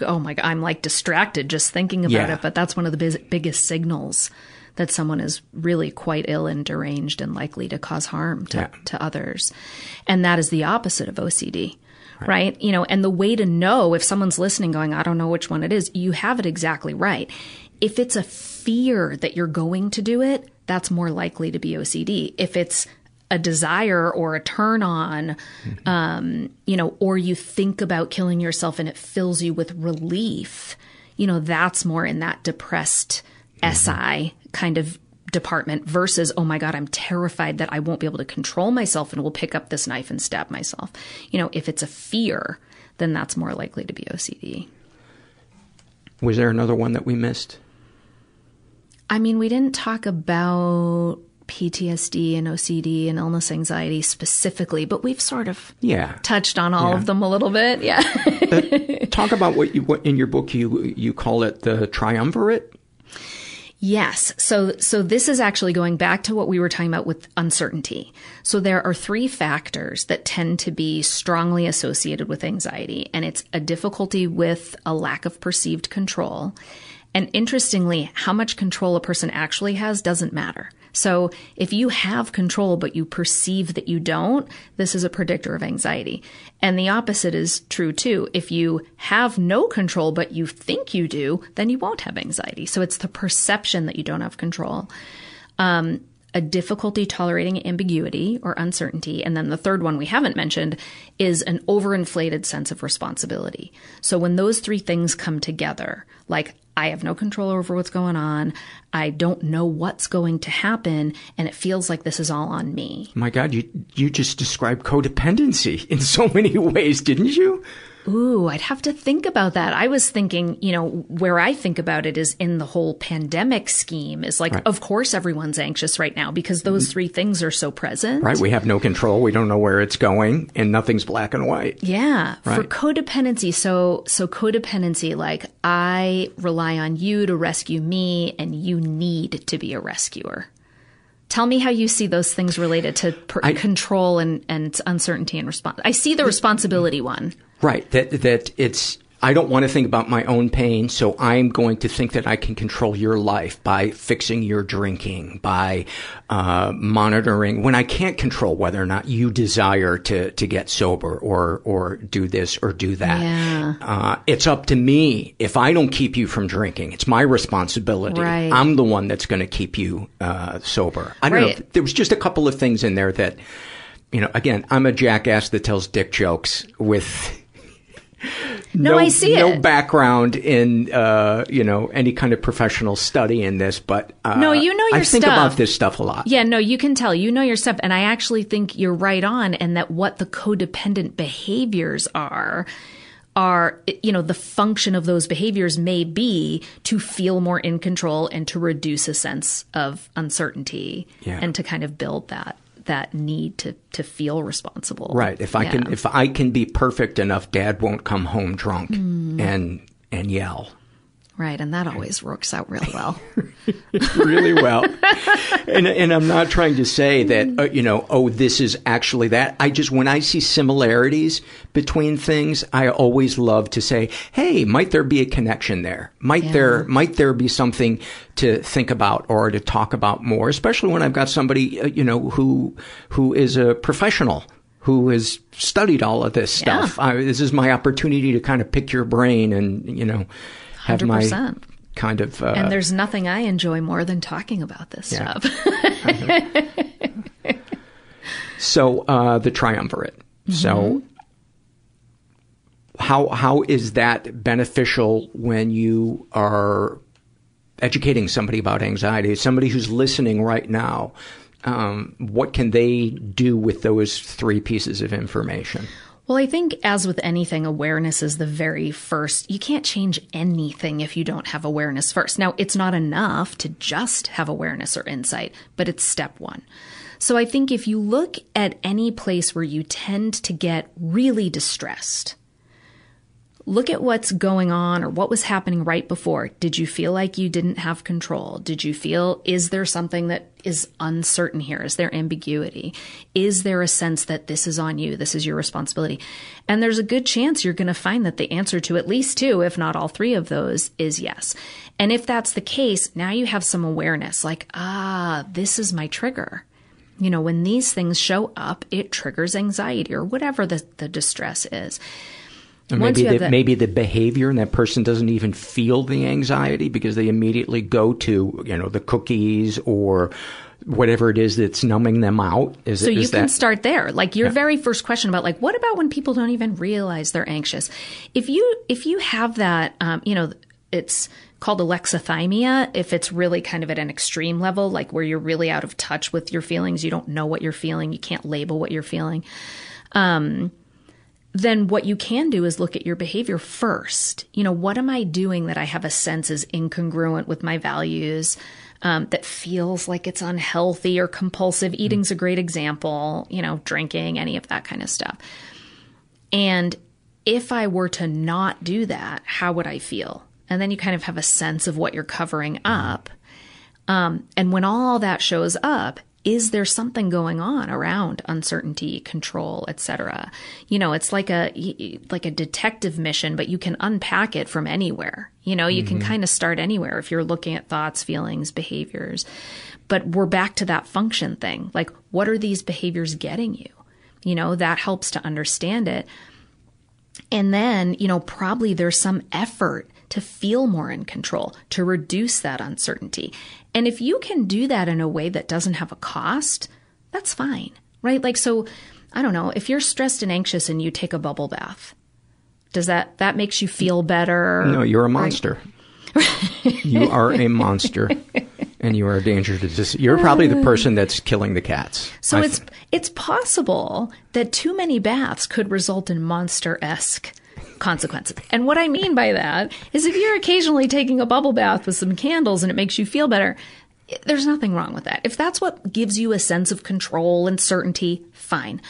oh my god, I'm like distracted just thinking about Yeah. it. But that's one of the biz- biggest signals that someone is really quite ill and deranged and likely to cause harm to, Yeah. to others. And that is the opposite of OCD. Right. You know, and the way to know if someone's listening going, I don't know which one it is, you have it exactly right. If it's a fear that you're going to do it, that's more likely to be OCD. If it's a desire or a turn on, um, you know, or you think about killing yourself and it fills you with relief, you know, that's more in that depressed SI kind of department versus, oh my God, I'm terrified that I won't be able to control myself and will pick up this knife and stab myself. You know, if it's a fear, then that's more likely to be OCD. Was there another one that we missed? I mean, we didn't talk about PTSD and OCD and illness anxiety specifically, but we've sort of Yeah. touched on all Yeah. of them a little bit. Yeah. Talk about what you what in your book you you call it the triumvirate. Yes. So so this is actually going back to what we were talking about with uncertainty. So there are three factors that tend to be strongly associated with anxiety and it's a difficulty with a lack of perceived control. And interestingly, how much control a person actually has doesn't matter. So if you have control but you perceive that you don't, this is a predictor of anxiety. And the opposite is true too. If you have no control but you think you do, then you won't have anxiety. So it's the perception that you don't have control. Um, a difficulty tolerating ambiguity or uncertainty. And then the third one we haven't mentioned is an overinflated sense of responsibility. So when those three things come together, like I have no control over what's going on, I don't know what's going to happen, and it feels like this is all on me. My God, you you just described codependency in so many ways, didn't you? Ooh, I'd have to think about that. I was thinking, you know, where I think about it is in the whole pandemic scheme is like, Right. of course everyone's anxious right now because those mm-hmm. three things are so present. Right, we have no control. We don't know where it's going, and nothing's black and white. Yeah, for codependency. So so codependency like I rely on you to rescue me and you need to be a rescuer. Tell me how you see those things related to per- control and, and uncertainty and response. I see the responsibility one. Right. That that it's I don't want to think about my own pain, so I'm going to think that I can control your life by fixing your drinking, by uh, monitoring when I can't control whether or not you desire to to get sober or or do this or do that. Yeah. Uh, it's up to me if I don't keep you from drinking. It's my responsibility. Right. I'm the one that's going to keep you uh, sober. I don't know. There was just a couple of things in there that, you know, again, I'm a jackass that tells dick jokes with No, I see no it. background in uh, you know any kind of professional study in this, but uh, No, you know I think stuff. about this stuff a lot. Yeah, no, you can tell. You know your stuff. And I actually think you're right on, and that what the codependent behaviors are, are, you know, the function of those behaviors may be to feel more in control and to reduce a sense of uncertainty Yeah. and to kind of build that that need to to feel responsible. Right. If I can, if I can be perfect enough, Dad won't come home drunk Mm. and and yell. Right, and that always works out real well. really well. and and I'm not trying to say that uh, you know, oh, this is actually that. I just when I see similarities between things, I always love to say, "Hey, might there be a connection there? Might there might there be something to think about or to talk about more, especially when I've got somebody, uh, you know, who who is a professional who has studied all of this Yeah. stuff. I, this is my opportunity to kind of pick your brain and, you know, have 100%. kind of uh, and there's nothing I enjoy more than talking about this Yeah. stuff. So uh, the triumvirate. So how how is that beneficial when you are educating somebody about anxiety? Somebody who's listening right now, um, what can they do with those three pieces of information? Well, I think as with anything, awareness is the very first. You can't change anything if you don't have awareness first. Now, it's not enough to just have awareness or insight, but it's step one. So I think if you look at any place where you tend to get really distressed, look at what's going on or what was happening right before. Did you feel like you didn't have control? Did you feel, is there something that is uncertain here? Is there ambiguity? Is there a sense that this is on you? This is your responsibility? And there's a good chance you're going to find that the answer to at least two, if not all three of those, is yes. And if that's the case, now you have some awareness like, ah, this is my trigger. You know, when these things show up, it triggers anxiety or whatever the, the distress is. Or maybe the, maybe the behavior and that person doesn't even feel the anxiety because they immediately go to you know the cookies or whatever it is that's numbing them out. Is so you can that, start there. Like your Yeah. very first question about like what about when people don't even realize they're anxious? If you if you have that, um, you know, it's called alexithymia. If it's really kind of at an extreme level, like where you're really out of touch with your feelings, you don't know what you're feeling, you can't label what you're feeling. Um, then what you can do is look at your behavior first. You know, what am I doing that I have a sense is incongruent with my values, um, that feels like it's unhealthy or compulsive? Eating's a great example, you know, drinking, any of that kind of stuff. And if I were to not do that, how would I feel? And then you kind of have a sense of what you're covering up. Um, and when all that shows up, is there something going on around uncertainty, control, etc.? You know, it's like a like a detective mission, but you can unpack it from anywhere. You know, you can Mhm. kind of start anywhere if you're looking at thoughts, feelings, behaviors. But we're back to that function thing. Like, what are these behaviors getting you? You know, that helps to understand it. And then, you know, probably there's some effort to feel more in control, to reduce that uncertainty. And if you can do that in a way that doesn't have a cost, that's fine, right? Like, so I don't know, if you're stressed and anxious and you take a bubble bath, does that, that makes you feel better? No, you're a Right? monster. you are a monster, and you are a danger to. Dis- you're probably the person that's killing the cats. So I it's it's possible that too many baths could result in monster esque consequences. And what I mean by that is if you're occasionally taking a bubble bath with some candles and it makes you feel better, there's nothing wrong with that. If that's what gives you a sense of control and certainty, fine.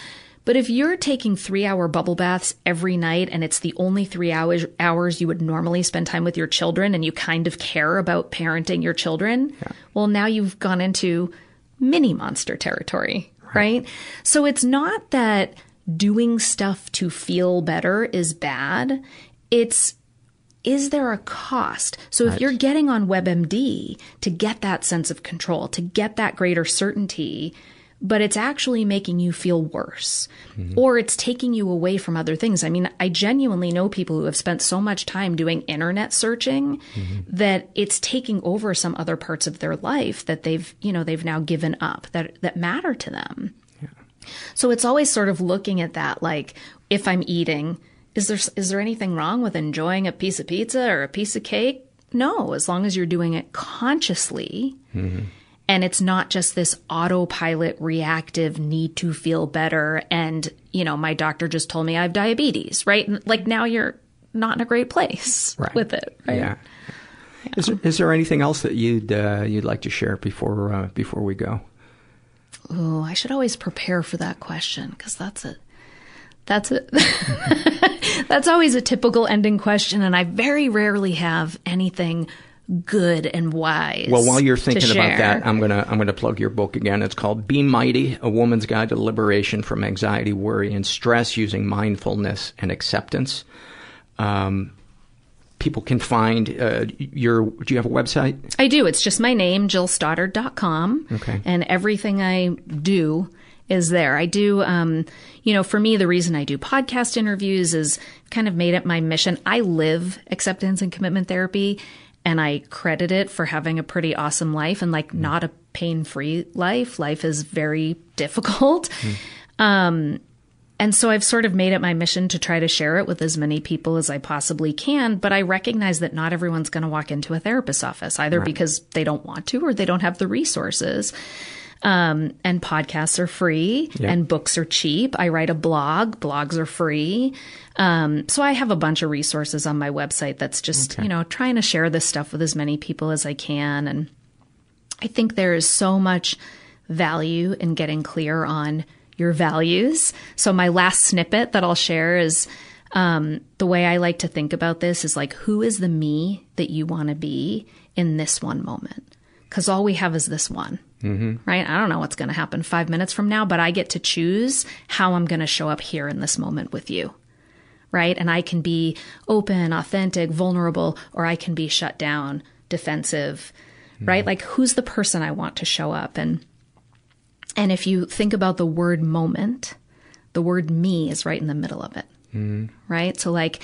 But if you're taking three hour bubble baths every night and it's the only three hours, hours you would normally spend time with your children and you kind of care about parenting your children, well, now you've gone into mini monster territory, right? So it's not that doing stuff to feel better is bad. It's is there a cost? So if Right. you're getting on WebMD to get that sense of control, to get that greater certainty, but it's actually making you feel worse mm-hmm. or it's taking you away from other things. I mean, I genuinely know people who have spent so much time doing internet searching mm-hmm. that it's taking over some other parts of their life that they've, you know, they've now given up that that matter to them. So it's always sort of looking at that like if I'm eating, is there is there anything wrong with enjoying a piece of pizza or a piece of cake? No, as long as you're doing it consciously and it's not just this autopilot reactive need to feel better and you know my doctor just told me I have diabetes, right? Like now you're not in a great place Right. with it, right? Yeah. Is, there, is there anything else that you'd uh, you'd like to share before uh, before we go? Oh, I should always prepare for that question because that's a that's a that's always a typical ending question, and I very rarely have anything good and wise. Well, while you're thinking about that, I'm gonna I'm gonna plug your book again. It's called "Be Mighty: A Woman's Guide to Liberation from Anxiety, Worry, and Stress Using Mindfulness and Acceptance." Um, people can find uh, your. Do you have a website? I do. It's just my name, jillstoddard.com. Okay. And everything I do is there. I do, um, you know, for me, the reason I do podcast interviews is kind of made it my mission. I live acceptance and commitment therapy and I credit it for having a pretty awesome life and like not a pain free life. Life is very difficult. Um, and so I've sort of made it my mission to try to share it with as many people as I possibly can. But I recognize that not everyone's going to walk into a therapist's office either Right. because they don't want to or they don't have the resources. Um, and podcasts are free Yeah. and books are cheap. I write a blog. Blogs are free. Um, so I have a bunch of resources on my website that's just, Okay. you know, trying to share this stuff with as many people as I can. And I think there is so much value in getting clear on your values. So my last snippet that I'll share is Um, the way I like to think about this is like, who is the me that you want to be in this one moment? Because all we have is this one, Mm-hmm. right? I don't know what's going to happen five minutes from now, but I get to choose how I'm going to show up here in this moment with you, right? And I can be open, authentic, vulnerable, or I can be shut down, defensive, right? Like, who's the person I want to show up? And and if you think about the word moment, the word me is right in the middle of it Mm-hmm. right? So, like,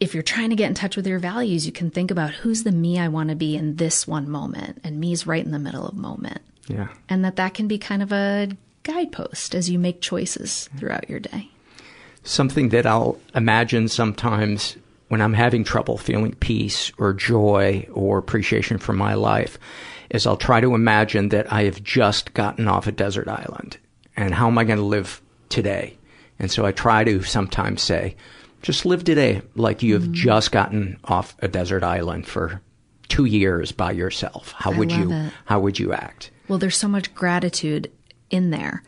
if you're trying to get in touch with your values, you can think about who's the me I want to be in this one moment, and me's right in the middle of moment, Yeah. and that that can be kind of a guidepost as you make choices throughout your day. Something that I'll imagine sometimes when I'm having trouble feeling peace or joy or appreciation for my life is I'll try to imagine that I have just gotten off a desert island and how am I going to live today? And so I try to sometimes say, just live today like you have Mm-hmm. just gotten off a desert island for two years by yourself. How would you, it. how would you act? Well, there's so much gratitude in there.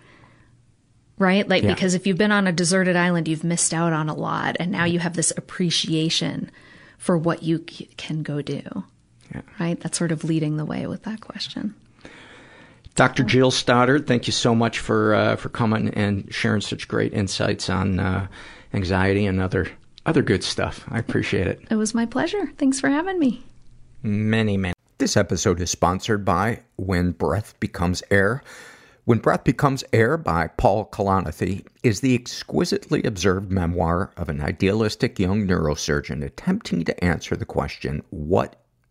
Right? Like, Yeah. because if you've been on a deserted island, you've missed out on a lot. And now you have this appreciation for what you c- can go do. Right? That's sort of leading the way with that question. Dr. Jill Stoddard, thank you so much for uh, for coming and sharing such great insights on uh, anxiety and other other good stuff. I appreciate it. It was my pleasure. Thanks for having me. Many, many. This episode is sponsored by When Breath Becomes Air. When Breath Becomes Air by Paul Kalanithi is the exquisitely observed memoir of an idealistic young neurosurgeon attempting to answer the question, what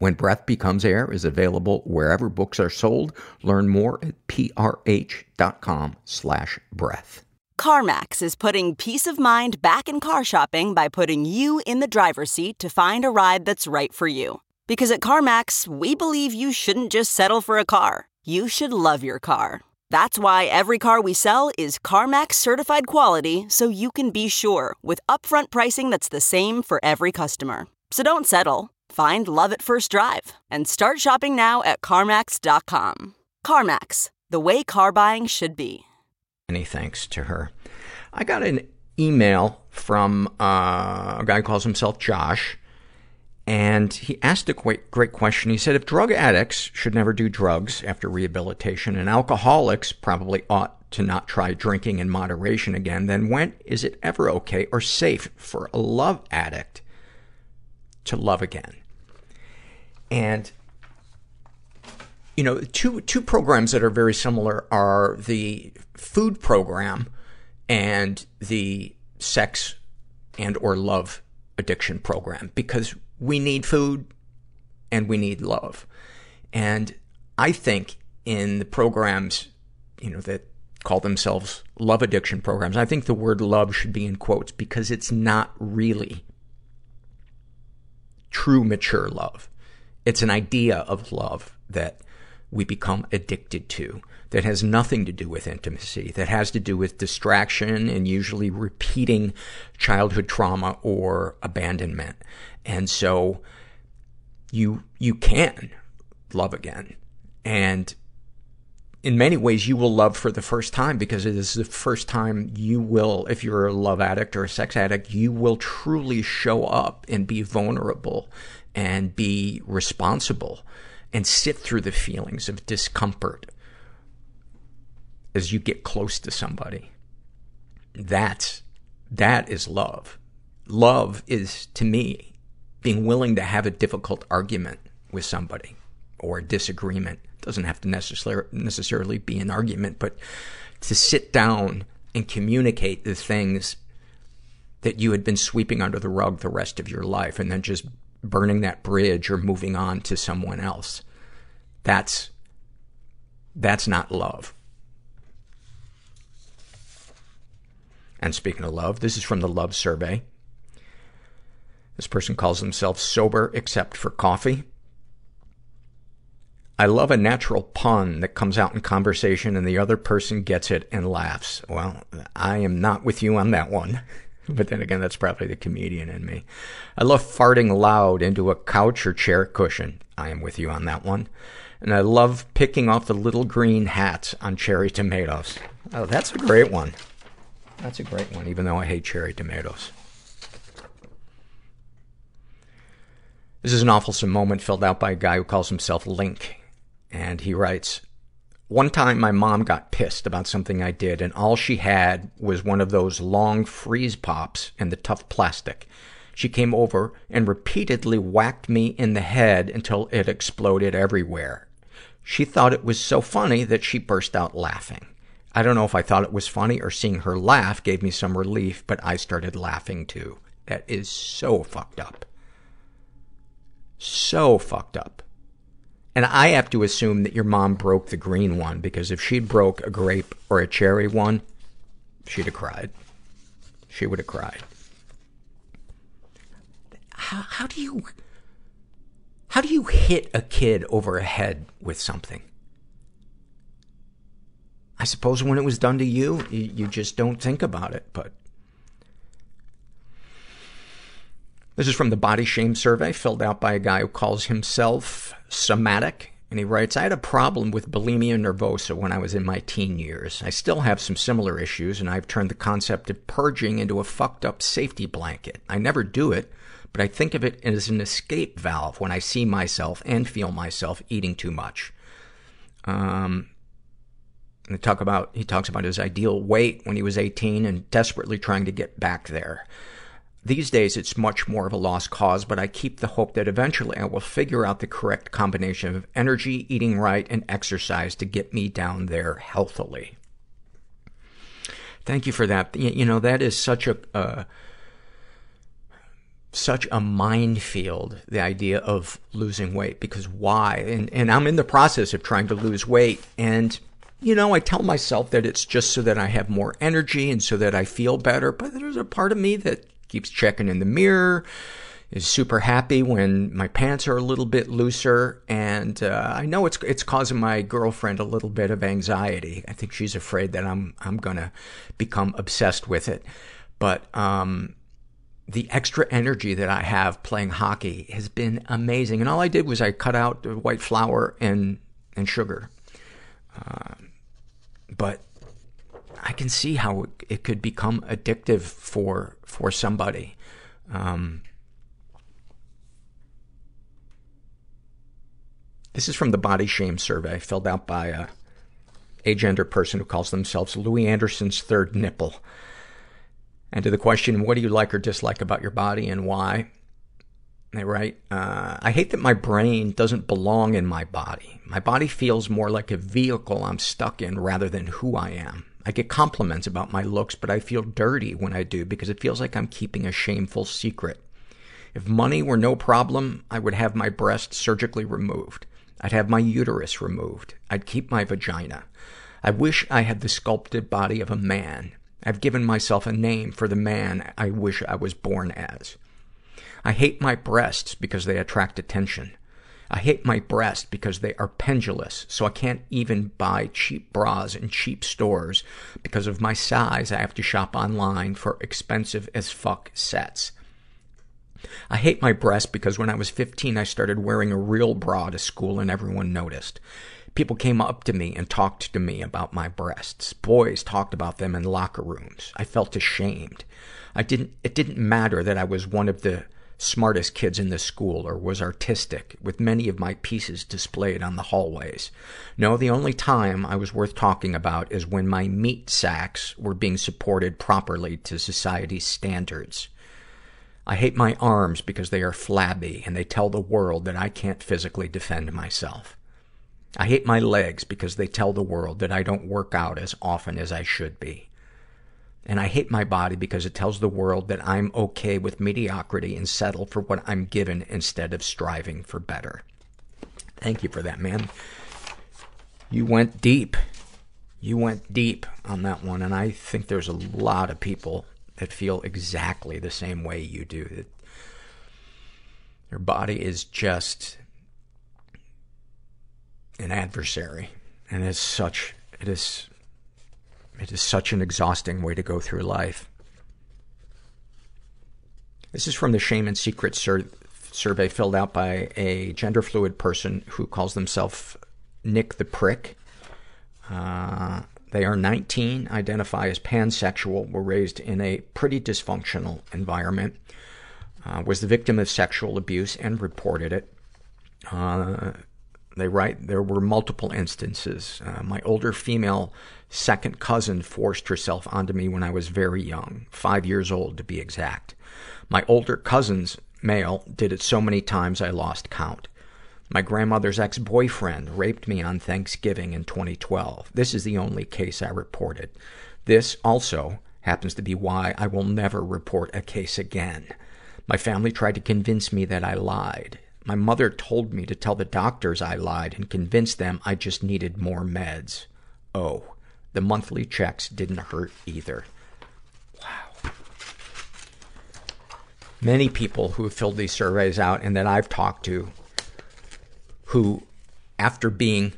When Breath Becomes Air is available wherever books are sold. Learn more at prh.com slash breath. CarMax is putting peace of mind back in car shopping by putting you in the driver's seat to find a ride that's right for you. Because at CarMax, we believe you shouldn't just settle for a car, you should love your car. That's why every car we sell is CarMax certified quality so you can be sure with upfront pricing that's the same for every customer. So don't settle. Find love at first drive and start shopping now at CarMax.com. CarMax, the way car buying should be. Many thanks to her. I got an email from uh, a guy who calls himself Josh, and he asked a great, great question. He said, if drug addicts should never do drugs after rehabilitation and alcoholics probably ought to not try drinking in moderation again, then when is it ever okay or safe for a love addict to love again? And you know, two two programs that are very similar are the food program and the sex and or love addiction program because we need food and we need love. And I think in the programs, you know, that call themselves love addiction programs, I think the word love should be in quotes because it's not really true mature love. It's an idea of love that we become addicted to that has nothing to do with intimacy, that has to do with distraction and usually repeating childhood trauma or abandonment. And so you, you can love again. And in many ways, you will love for the first time because it is the first time you will, if you're a love addict or a sex addict, you will truly show up and be vulnerable and be responsible and sit through the feelings of discomfort as you get close to somebody. That's, that is love. love is, to me, being willing to have a difficult argument with somebody or a disagreement. It doesn't have to necessarily, necessarily be an argument, but to sit down and communicate the things that you had been sweeping under the rug the rest of your life and then just burning that bridge or moving on to someone else. That's, that's not love. And speaking of love, this is from the love survey. This person calls themselves sober except for coffee. I love a natural pun that comes out in conversation and the other person gets it and laughs. Well, I am not with you on that one. But then again, that's probably the comedian in me. I love farting loud into a couch or chair cushion. I am with you on that one. And I love picking off the little green hats on cherry tomatoes. Oh, that's a great one. That's a great one, even though I hate cherry tomatoes. This is an awful moment filled out by a guy who calls himself Link. And he writes, one time my mom got pissed about something I did and all she had was one of those long freeze pops in the tough plastic. She came over and repeatedly whacked me in the head until it exploded everywhere. She thought it was so funny that she burst out laughing. I don't know if I thought it was funny or seeing her laugh gave me some relief, but I started laughing too. That is so fucked up. So fucked up. And I have to assume that your mom broke the green one because if she'd broke a grape or a cherry one, she'd have cried. She would have cried. How, how do you, how do you hit a kid over a head with something? I suppose when it was done to you, you, you just don't think about it, but This is from the body shame survey filled out by a guy who calls himself somatic. And he writes, I had a problem with bulimia nervosa when I was in my teen years. I still have some similar issues, and I've turned the concept of purging into a fucked up safety blanket. I never do it, but I think of it as an escape valve when I see myself and feel myself eating too much. Um, and talk about, he talks about his ideal weight when he was 18 and desperately trying to get back there. These days, it's much more of a lost cause, but I keep the hope that eventually I will figure out the correct combination of energy, eating right, and exercise to get me down there healthily. Thank you for that. You know, that is such a, uh, such a minefield, the idea of losing weight, because why? And, and I'm in the process of trying to lose weight, and you know, I tell myself that it's just so that I have more energy and so that I feel better, but there's a part of me that keeps checking in the mirror, is super happy when my pants are a little bit looser, and uh, I know it's it's causing my girlfriend a little bit of anxiety. I think she's afraid that I'm I'm gonna become obsessed with it, but um, the extra energy that I have playing hockey has been amazing. And all I did was I cut out white flour and and sugar, uh, but I can see how it could become addictive for for somebody. Um, this is from the body shame survey filled out by a agender person who calls themselves Louie Anderson's third nipple. And to the question, what do you like or dislike about your body and why? They write, uh, I hate that my brain doesn't belong in my body. My body feels more like a vehicle I'm stuck in rather than who I am. I get compliments about my looks, but I feel dirty when I do because it feels like I'm keeping a shameful secret. If money were no problem, I would have my breast surgically removed. I'd have my uterus removed. I'd keep my vagina. I wish I had the sculpted body of a man. I've given myself a name for the man I wish I was born as. I hate my breasts because they attract attention. I hate my breasts because they are pendulous, so I can't even buy cheap bras in cheap stores. Because of my size, I have to shop online for expensive as fuck sets. I hate my breasts because when I was 15, I started wearing a real bra to school and everyone noticed. People came up to me and talked to me about my breasts. Boys talked about them in locker rooms. I felt ashamed. I didn't, it didn't matter that I was one of the smartest kids in the school or was artistic, with many of my pieces displayed on the hallways. No, the only time I was worth talking about is when my meat sacks were being supported properly to society's standards. I hate my arms because they are flabby and they tell the world that I can't physically defend myself. I hate my legs because they tell the world that I don't work out as often as I should be. And I hate my body because it tells the world that I'm okay with mediocrity and settle for what I'm given instead of striving for better. Thank you for that, man. You went deep. You went deep on that one, and I think there's a lot of people that feel exactly the same way you do. That your body is just an adversary, and it's such it is it is such an exhausting way to go through life. This is from the Shame and Secret sur- survey filled out by a gender fluid person who calls themselves Nick the Prick. Uh, they are 19, identify as pansexual, were raised in a pretty dysfunctional environment, uh, was the victim of sexual abuse and reported it. Uh, they write, there were multiple instances. Uh, my older female second cousin forced herself onto me when I was very young, five years old to be exact. My older cousins, male, did it so many times I lost count. My grandmother's ex-boyfriend raped me on Thanksgiving in 2012. This is the only case I reported. This also happens to be why I will never report a case again. My family tried to convince me that I lied. My mother told me to tell the doctors I lied and convince them I just needed more meds. Oh, the monthly checks didn't hurt either. Wow. Many people who have filled these surveys out and that I've talked to who, after being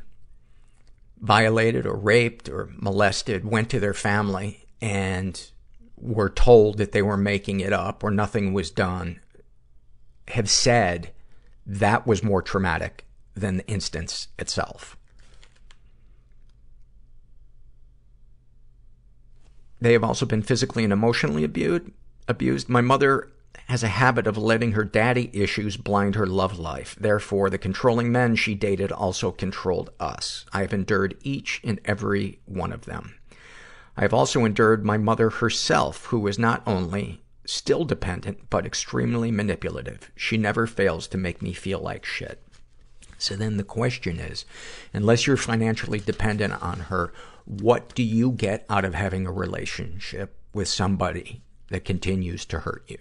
violated or raped or molested, went to their family and were told that they were making it up or nothing was done, have said that was more traumatic than the instance itself. They have also been physically and emotionally abused. abused. My mother has a habit of letting her daddy issues blind her love life. Therefore, the controlling men she dated also controlled us. I have endured each and every one of them. I have also endured my mother herself, who is not only still dependent, but extremely manipulative. She never fails to make me feel like shit. So then the question is, unless you're financially dependent on her, what do you get out of having a relationship with somebody that continues to hurt you?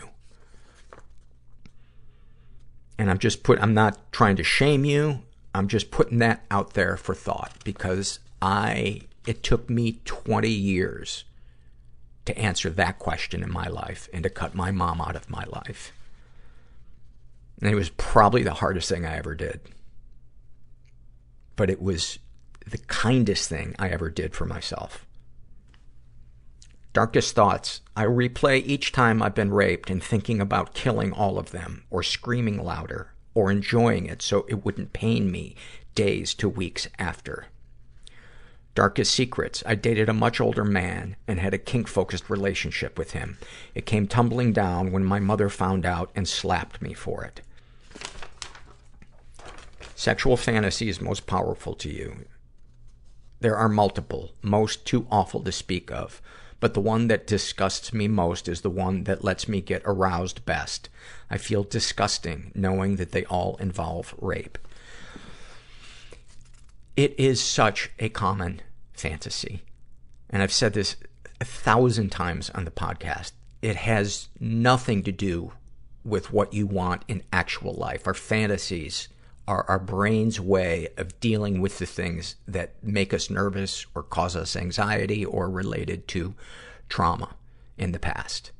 And I'm just put, I'm not trying to shame you. I'm just putting that out there for thought because I, it took me 20 years to answer that question in my life and to cut my mom out of my life. And it was probably the hardest thing I ever did. But it was the kindest thing I ever did for myself. Darkest thoughts. I replay each time I've been raped and thinking about killing all of them, or screaming louder, or enjoying it so it wouldn't pain me days to weeks after. Darkest secrets. I dated a much older man and had a kink-focused relationship with him. It came tumbling down when my mother found out and slapped me for it. Sexual fantasy is most powerful to you. There are multiple, most too awful to speak of, but the one that disgusts me most is the one that lets me get aroused best. I feel disgusting knowing that they all involve rape. It is such a common fantasy. And I've said this a thousand times on the podcast. It has nothing to do with what you want in actual life. Our fantasies are our brain's way of dealing with the things that make us nervous or cause us anxiety or related to trauma in the past.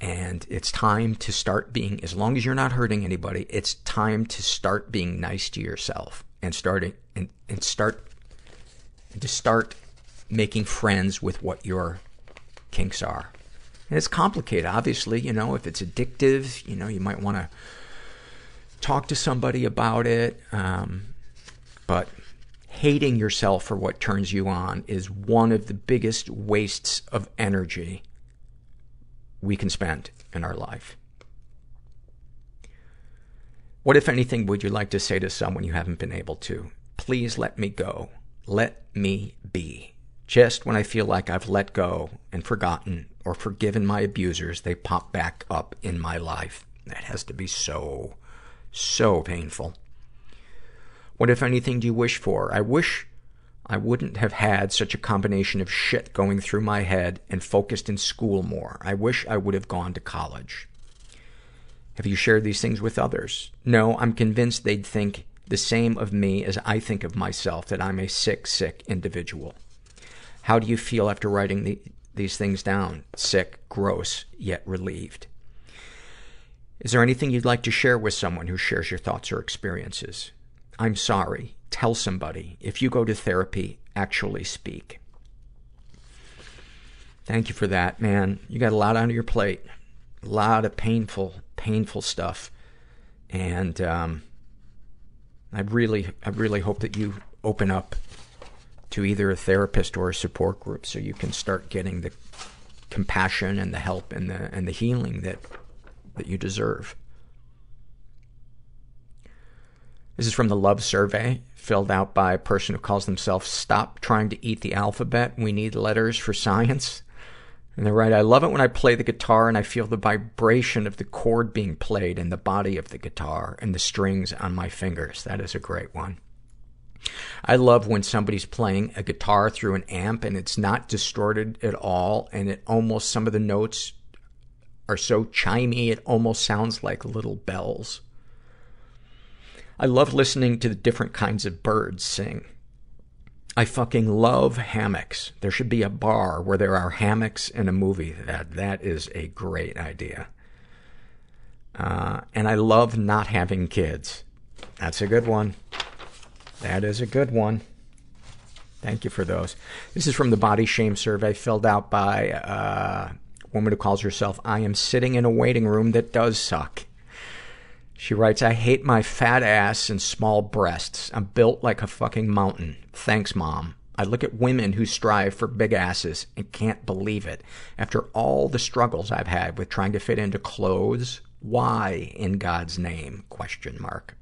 And it's time to start being, as long as you're not hurting anybody, it's time to start being nice to yourself and starting, and, and start, to start making friends with what your kinks are. And it's complicated, obviously, you know, if it's addictive, you know, you might want to talk to somebody about it. Um, but hating yourself for what turns you on is one of the biggest wastes of energy we can spend in our life. What, if anything, would you like to say to someone you haven't been able to? Please let me go. Let me be. Just when I feel like I've let go and forgotten or forgiven my abusers, they pop back up in my life. That has to be so, so painful. What, if anything, do you wish for? I wish I wouldn't have had such a combination of shit going through my head and focused in school more. I wish I would have gone to college. Have you shared these things with others? No, I'm convinced they'd think the same of me as I think of myself, that I'm a sick, sick individual. How do you feel after writing the, these things down? Sick, gross, yet relieved. Is there anything you'd like to share with someone who shares your thoughts or experiences? I'm sorry. Tell somebody. If you go to therapy, actually speak. Thank you for that, man. You got a lot on your plate. A lot of painful, painful stuff. And, um, I really, I really hope that you open up to either a therapist or a support group so you can start getting the compassion and the help and the, and the healing that, that you deserve. This is from the Love Survey, filled out by a person who calls themselves Stop Trying to Eat the Alphabet. We need letters for science. And they're right. I love it when I play the guitar and I feel the vibration of the chord being played in the body of the guitar and the strings on my fingers. That is a great one. I love when somebody's playing a guitar through an amp and it's not distorted at all and it almost, some of the notes are so chimey it almost sounds like little bells. I love listening to the different kinds of birds sing. I fucking love hammocks. There should be a bar where there are hammocks in a movie. That, that is a great idea. Uh, and I love not having kids. That's a good one. That is a good one. Thank you for those. This is from the body shame survey filled out by uh, woman who calls herself I am sitting in a waiting room that does suck. She writes, I hate my fat ass and small breasts. I'm built like a fucking mountain. Thanks, mom. I look at women who strive for big asses and can't believe it. After all the struggles I've had with trying to fit into clothes, why in God's name? Question mark.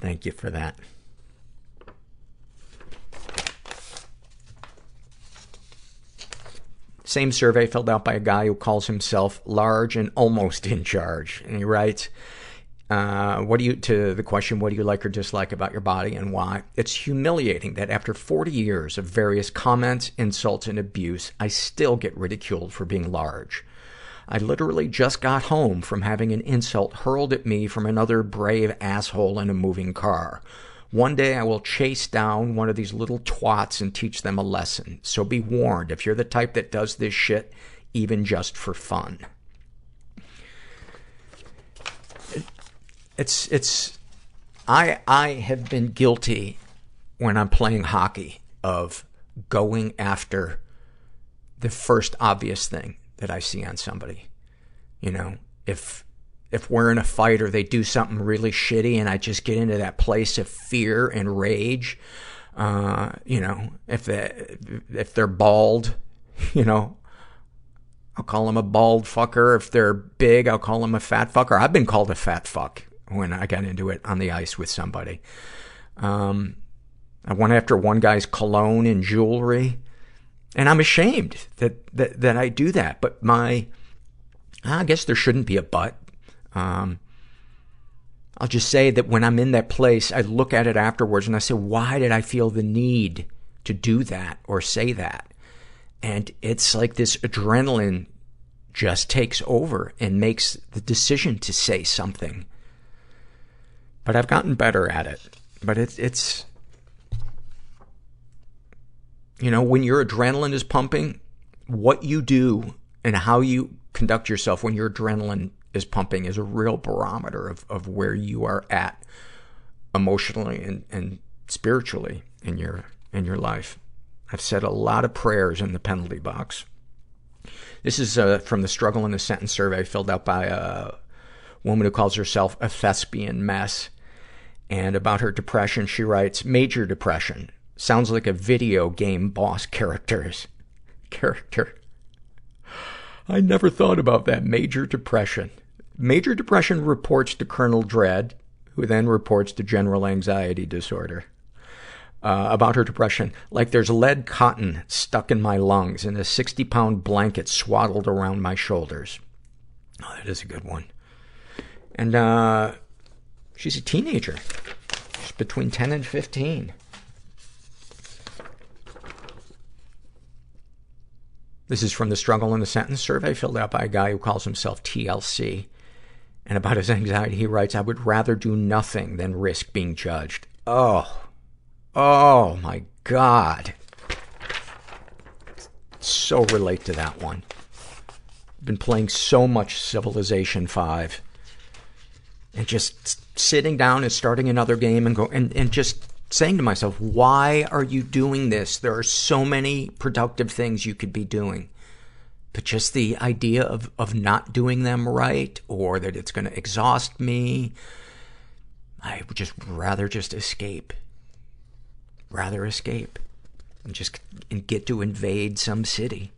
Thank you for that. Same survey filled out by a guy who calls himself large and almost in charge. And he writes, uh, what do you, to the question, what do you like or dislike about your body and why? It's humiliating that after 40 years of various comments, insults, and abuse, I still get ridiculed for being large. I literally just got home from having an insult hurled at me from another brave asshole in a moving car. One day I will chase down one of these little twats and teach them a lesson. So be warned if you're the type that does this shit, even just for fun. It's, it's, I, I have been guilty when I'm playing hockey of going after the first obvious thing that I see on somebody. You know, if, if we're in a fight or they do something really shitty and I just get into that place of fear and rage, uh, you know, if they, if they're bald, you know, I'll call them a bald fucker. If they're big, I'll call them a fat fucker. I've been called a fat fuck when I got into it on the ice with somebody. Um, I went after one guy's cologne and jewelry, and I'm ashamed that, that, that I do that. But my, I guess there shouldn't be a but. Um, I'll just say that when I'm in that place, I look at it afterwards and I say, why did I feel the need to do that or say that? And it's like this adrenaline just takes over and makes the decision to say something. But I've gotten better at it. But it, it's, you know, when your adrenaline is pumping, what you do and how you conduct yourself when your adrenaline is pumping is a real barometer of, of where you are at emotionally and, and spiritually in your, in your life. I've said a lot of prayers in the penalty box. This is uh, from the Struggle in a Sentence survey filled out by a woman who calls herself a thespian mess. And about her depression, she writes, major depression. Sounds like a video game boss characters. Character. I never thought about that. Major depression. Major depression reports to Colonel Dread, who then reports to general anxiety disorder. uh, about her depression. Like there's lead cotton stuck in my lungs and a 60 pound blanket swaddled around my shoulders. Oh, that is a good one. And, uh, she's a teenager. She's between 10 and 15. This is from the Struggle in the Sentence survey filled out by a guy who calls himself TLC. And about his anxiety, he writes, I would rather do nothing than risk being judged. Oh. Oh my God. So relate to that one. Been playing so much Civilization 5. And just sitting down and starting another game and go, and, and just saying to myself, why are you doing this? There are so many productive things you could be doing. But just the idea of, of not doing them right or that it's going to exhaust me, I would just rather just escape. Rather escape and just and get to invade some city.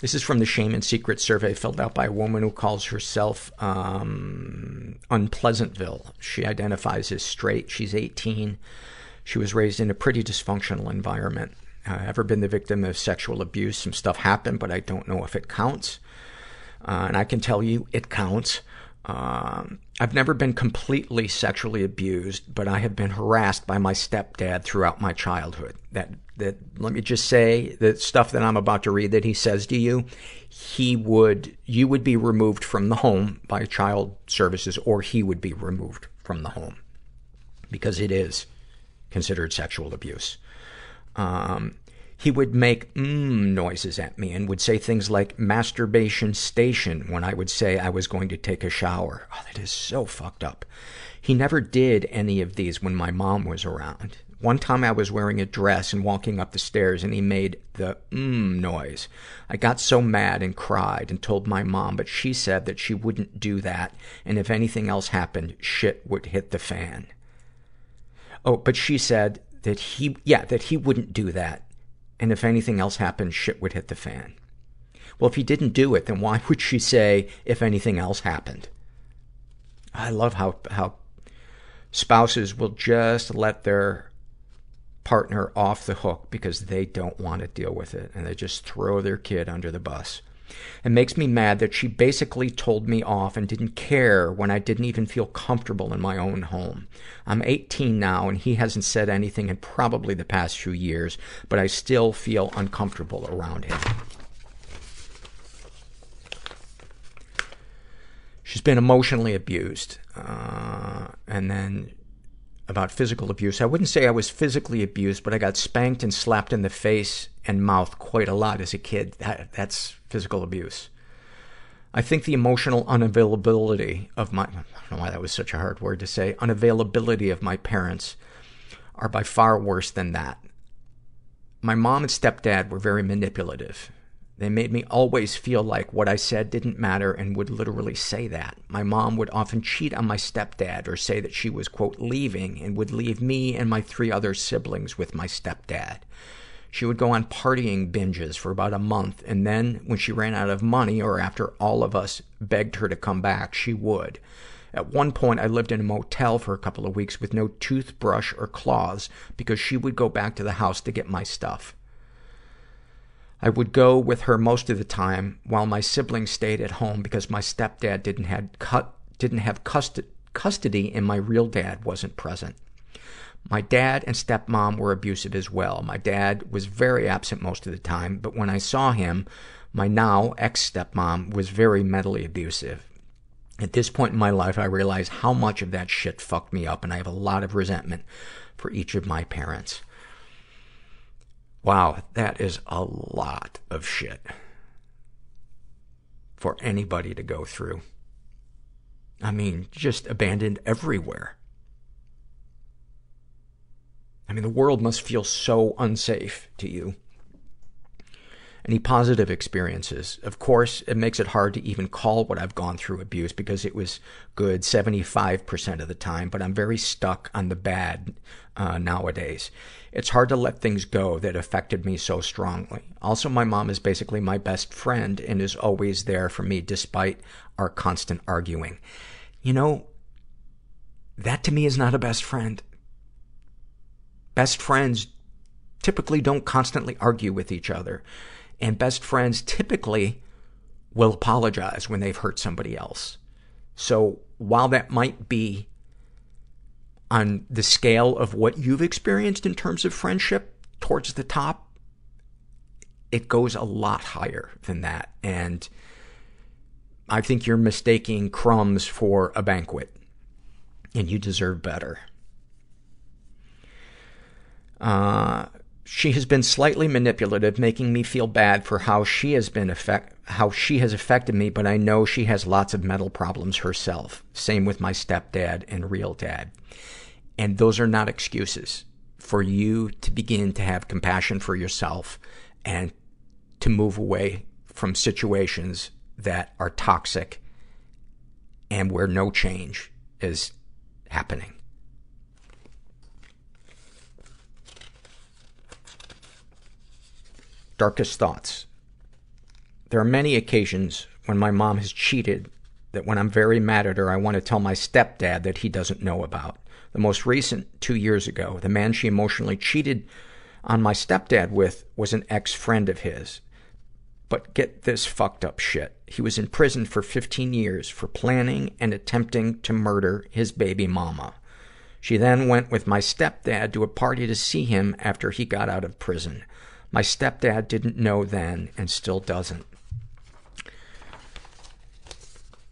This is from the Shame and Secret survey filled out by a woman who calls herself um, Unpleasantville. She identifies as straight. She's 18. She was raised in a pretty dysfunctional environment. Ever been the victim of sexual abuse? Some stuff happened, but I don't know if it counts. Uh, and I can tell you it counts. Um, I've never been completely sexually abused, but I have been harassed by my stepdad throughout my childhood. That, that, let me just say, the stuff that I'm about to read that he says to you, he would, you would be removed from the home by child services, or he would be removed from the home. Because it is considered sexual abuse. Um, he would make mmm noises at me and would say things like masturbation station when I would say I was going to take a shower. Oh, that is so fucked up. He never did any of these when my mom was around. One time I was wearing a dress and walking up the stairs and he made the mmm noise. I got so mad and cried and told my mom, but she said that she wouldn't do that and if anything else happened, shit would hit the fan. Oh, but she said that he, yeah, that he wouldn't do that and if anything else happened, shit would hit the fan. Well, if he didn't do it, then why would she say, if anything else happened? I love how, how spouses will just let their partner off the hook because they don't want to deal with it and they just throw their kid under the bus. It makes me mad that she basically told me off and didn't care when I didn't even feel comfortable in my own home. I'm 18 now and he hasn't said anything in probably the past few years, but I still feel uncomfortable around him. She's been emotionally abused. Uh, and then about physical abuse. I wouldn't say I was physically abused, but I got spanked and slapped in the face and mouth quite a lot as a kid. That, that's physical abuse. I think the emotional unavailability of my, I don't know why that was such a hard word to say, unavailability of my parents are by far worse than that. My mom and stepdad were very manipulative. They made me always feel like what I said didn't matter and would literally say that. My mom would often cheat on my stepdad or say that she was, quote, leaving and would leave me and my three other siblings with my stepdad. She would go on partying binges for about a month, and then when she ran out of money or after all of us begged her to come back, she would. At one point, I lived in a motel for a couple of weeks with no toothbrush or cloths because she would go back to the house to get my stuff. I would go with her most of the time while my siblings stayed at home because my stepdad didn't have, cut, didn't have custody, custody and my real dad wasn't present. My dad and stepmom were abusive as well. My dad was very absent most of the time, but when I saw him, my now ex-stepmom was very mentally abusive. At this point in my life, I realized how much of that shit fucked me up, and I have a lot of resentment for each of my parents. Wow, that is a lot of shit for anybody to go through. I mean, just abandoned everywhere. I mean, the world must feel so unsafe to you. Any positive experiences? Of course, it makes it hard to even call what I've gone through abuse because it was good 75% of the time, but I'm very stuck on the bad uh, nowadays. It's hard to let things go that affected me so strongly. Also, my mom is basically my best friend and is always there for me despite our constant arguing. You know, that to me is not a best friend. Best friends typically don't constantly argue with each other. And best friends typically will apologize when they've hurt somebody else. So while that might be on the scale of what you've experienced in terms of friendship towards the top, it goes a lot higher than that. And I think you're mistaking crumbs for a banquet. And you deserve better. Uh, she has been slightly manipulative, making me feel bad for how she has been how she has affected me, but I know she has lots of mental problems herself. Same with my stepdad and real dad. And those are not excuses for you to begin to have compassion for yourself and to move away from situations that are toxic and where no change is happening. Darkest thoughts. There are many occasions when my mom has cheated that when I'm very mad at her, I want to tell my stepdad that he doesn't know about. The most recent, two years ago, the man she emotionally cheated on my stepdad with was an ex-friend of his. But get this fucked up shit. He was in prison for 15 years for planning and attempting to murder his baby mama. She then went with my stepdad to a party to see him after he got out of prison. My stepdad didn't know then and still doesn't.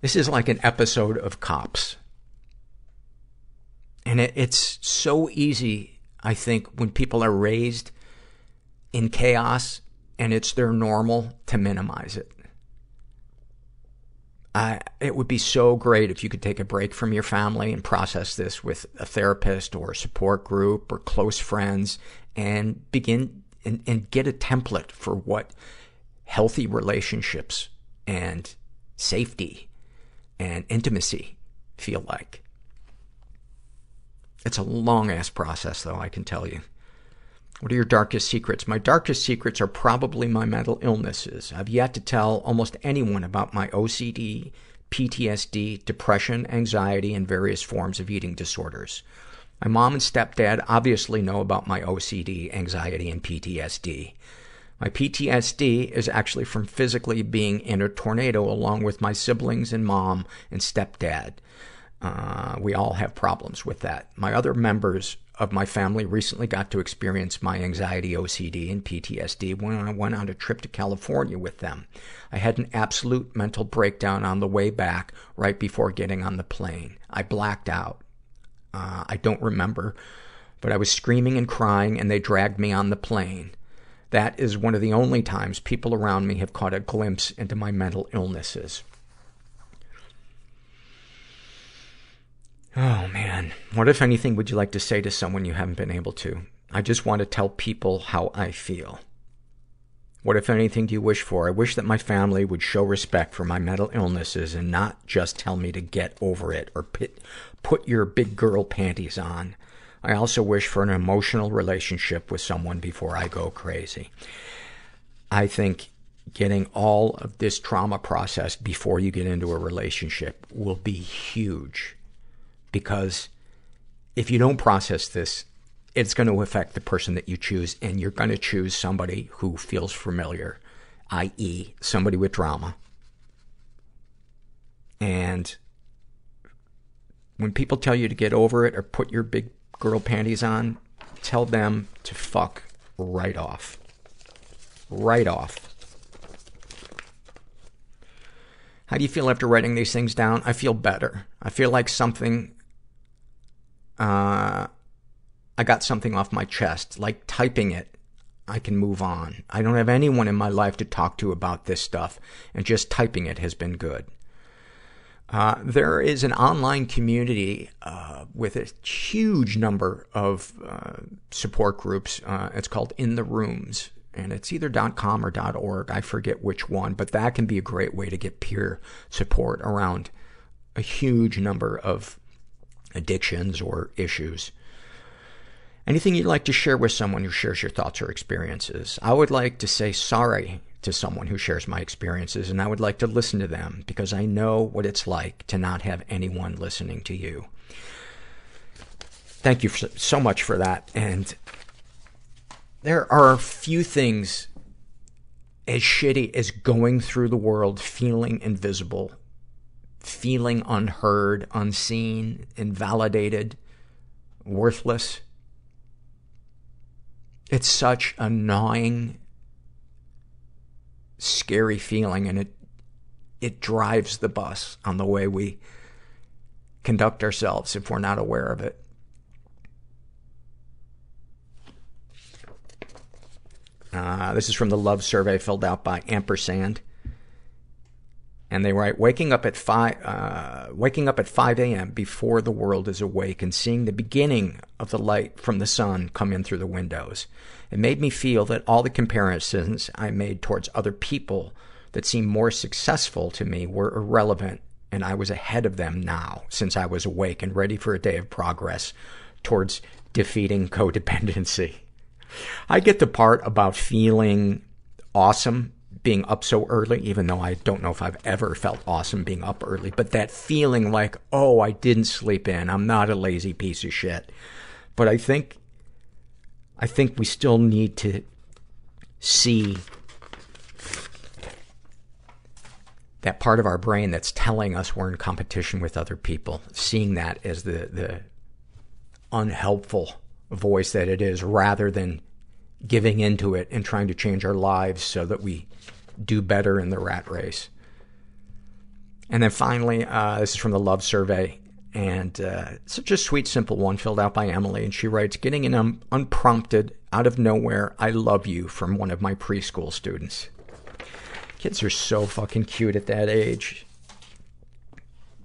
This is like an episode of Cops. And it, it's so easy, I think, when people are raised in chaos and it's their normal to minimize it. I, it would be so great if you could take a break from your family and process this with a therapist or a support group or close friends and begin and, and get a template for what healthy relationships and safety and intimacy feel like. It's a long ass process though, I can tell you. What are your darkest secrets? My darkest secrets are probably my mental illnesses. I've yet to tell almost anyone about my OCD, PTSD, depression, anxiety, and various forms of eating disorders. My mom and stepdad obviously know about my OCD, anxiety, and PTSD. My PTSD is actually from physically being in a tornado along with my siblings and mom and stepdad. Uh, we all have problems with that. My other members of my family recently got to experience my anxiety, OCD, and PTSD when I went on a trip to California with them. I had an absolute mental breakdown on the way back right before getting on the plane. I blacked out. Uh, I don't remember, but I was screaming and crying and they dragged me on the plane. That is one of the only times people around me have caught a glimpse into my mental illnesses. Oh man. What, if anything, would you like to say to someone you haven't been able to? I just want to tell people how I feel. What, if anything, do you wish for? I wish that my family would show respect for my mental illnesses and not just tell me to get over it or put, put your big girl panties on. I also wish for an emotional relationship with someone before I go crazy. I think getting all of this trauma processed before you get into a relationship will be huge because if you don't process this, it's going to affect the person that you choose, and you're going to choose somebody who feels familiar, i.e., somebody with trauma. And when people tell you to get over it or put your big girl panties on, tell them to fuck right off. Right off. How do you feel after writing these things down? I feel better. I feel like something uh, I got something off my chest, like typing it. I can move on. I don't have anyone in my life to talk to about this stuff, and just typing it has been good. Uh, there is an online community uh, with a huge number of uh, support groups. Uh, it's called In the Rooms, and it's either .com or .org. I forget which one, but that can be a great way to get peer support around a huge number of addictions or issues. Anything you'd like to share with someone who shares your thoughts or experiences? I would like to say sorry to someone who shares my experiences, and I would like to listen to them because I know what it's like to not have anyone listening to you. thank you so much for that. And there are few things as shitty as going through the world feeling invisible, feeling unheard, unseen, invalidated, worthless. It's such a gnawing, scary feeling, and it it drives the bus on the way we conduct ourselves if we're not aware of it. Uh, this is from the love survey filled out by ampersand and they write waking up at 5 uh, waking up at 5 a.m. before the world is awake and seeing the beginning of the light from the sun come in through the windows it made me feel that all the comparisons i made towards other people that seemed more successful to me were irrelevant and i was ahead of them now since i was awake and ready for a day of progress towards defeating codependency I get the part about feeling awesome being up so early, even though I don't know if I've ever felt awesome being up early, but that feeling like, oh, I didn't sleep in. I'm not a lazy piece of shit. But I think, I think we still need to see that part of our brain that's telling us we're in competition with other people, seeing that as the, the unhelpful voice that it is rather than giving into it and trying to change our lives so that we do better in the rat race. And then finally, uh, this is from the love survey. And uh, such a sweet, simple one filled out by Emily. And she writes, Getting an un- unprompted, out of nowhere, I love you from one of my preschool students. Kids are so fucking cute at that age.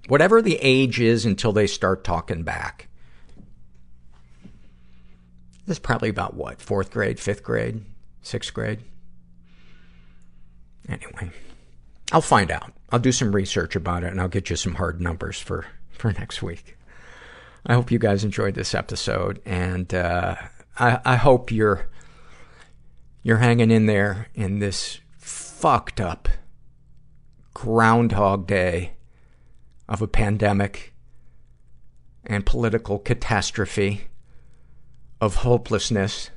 Whatever the age is until they start talking back. This is probably about what? Fourth grade, fifth grade, sixth grade? Anyway, I'll find out. I'll do some research about it and I'll get you some hard numbers for, for next week. I hope you guys enjoyed this episode and, uh, I, I hope you're, you're hanging in there in this fucked up groundhog day of a pandemic and political catastrophe of hopelessness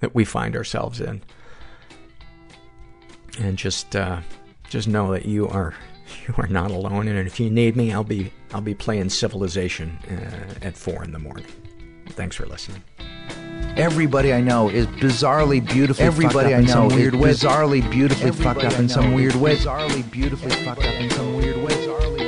that we find ourselves in. And just, uh, just know that you are, you are not alone. And if you need me, I'll be, I'll be playing Civilization uh, at four in the morning. Thanks for listening. Everybody I know is bizarrely beautifully Everybody fucked up I in some know weird is way. bizarrely beautifully Everybody fucked up in some weird is way. Bizarrely beautifully fucked up in some weird way.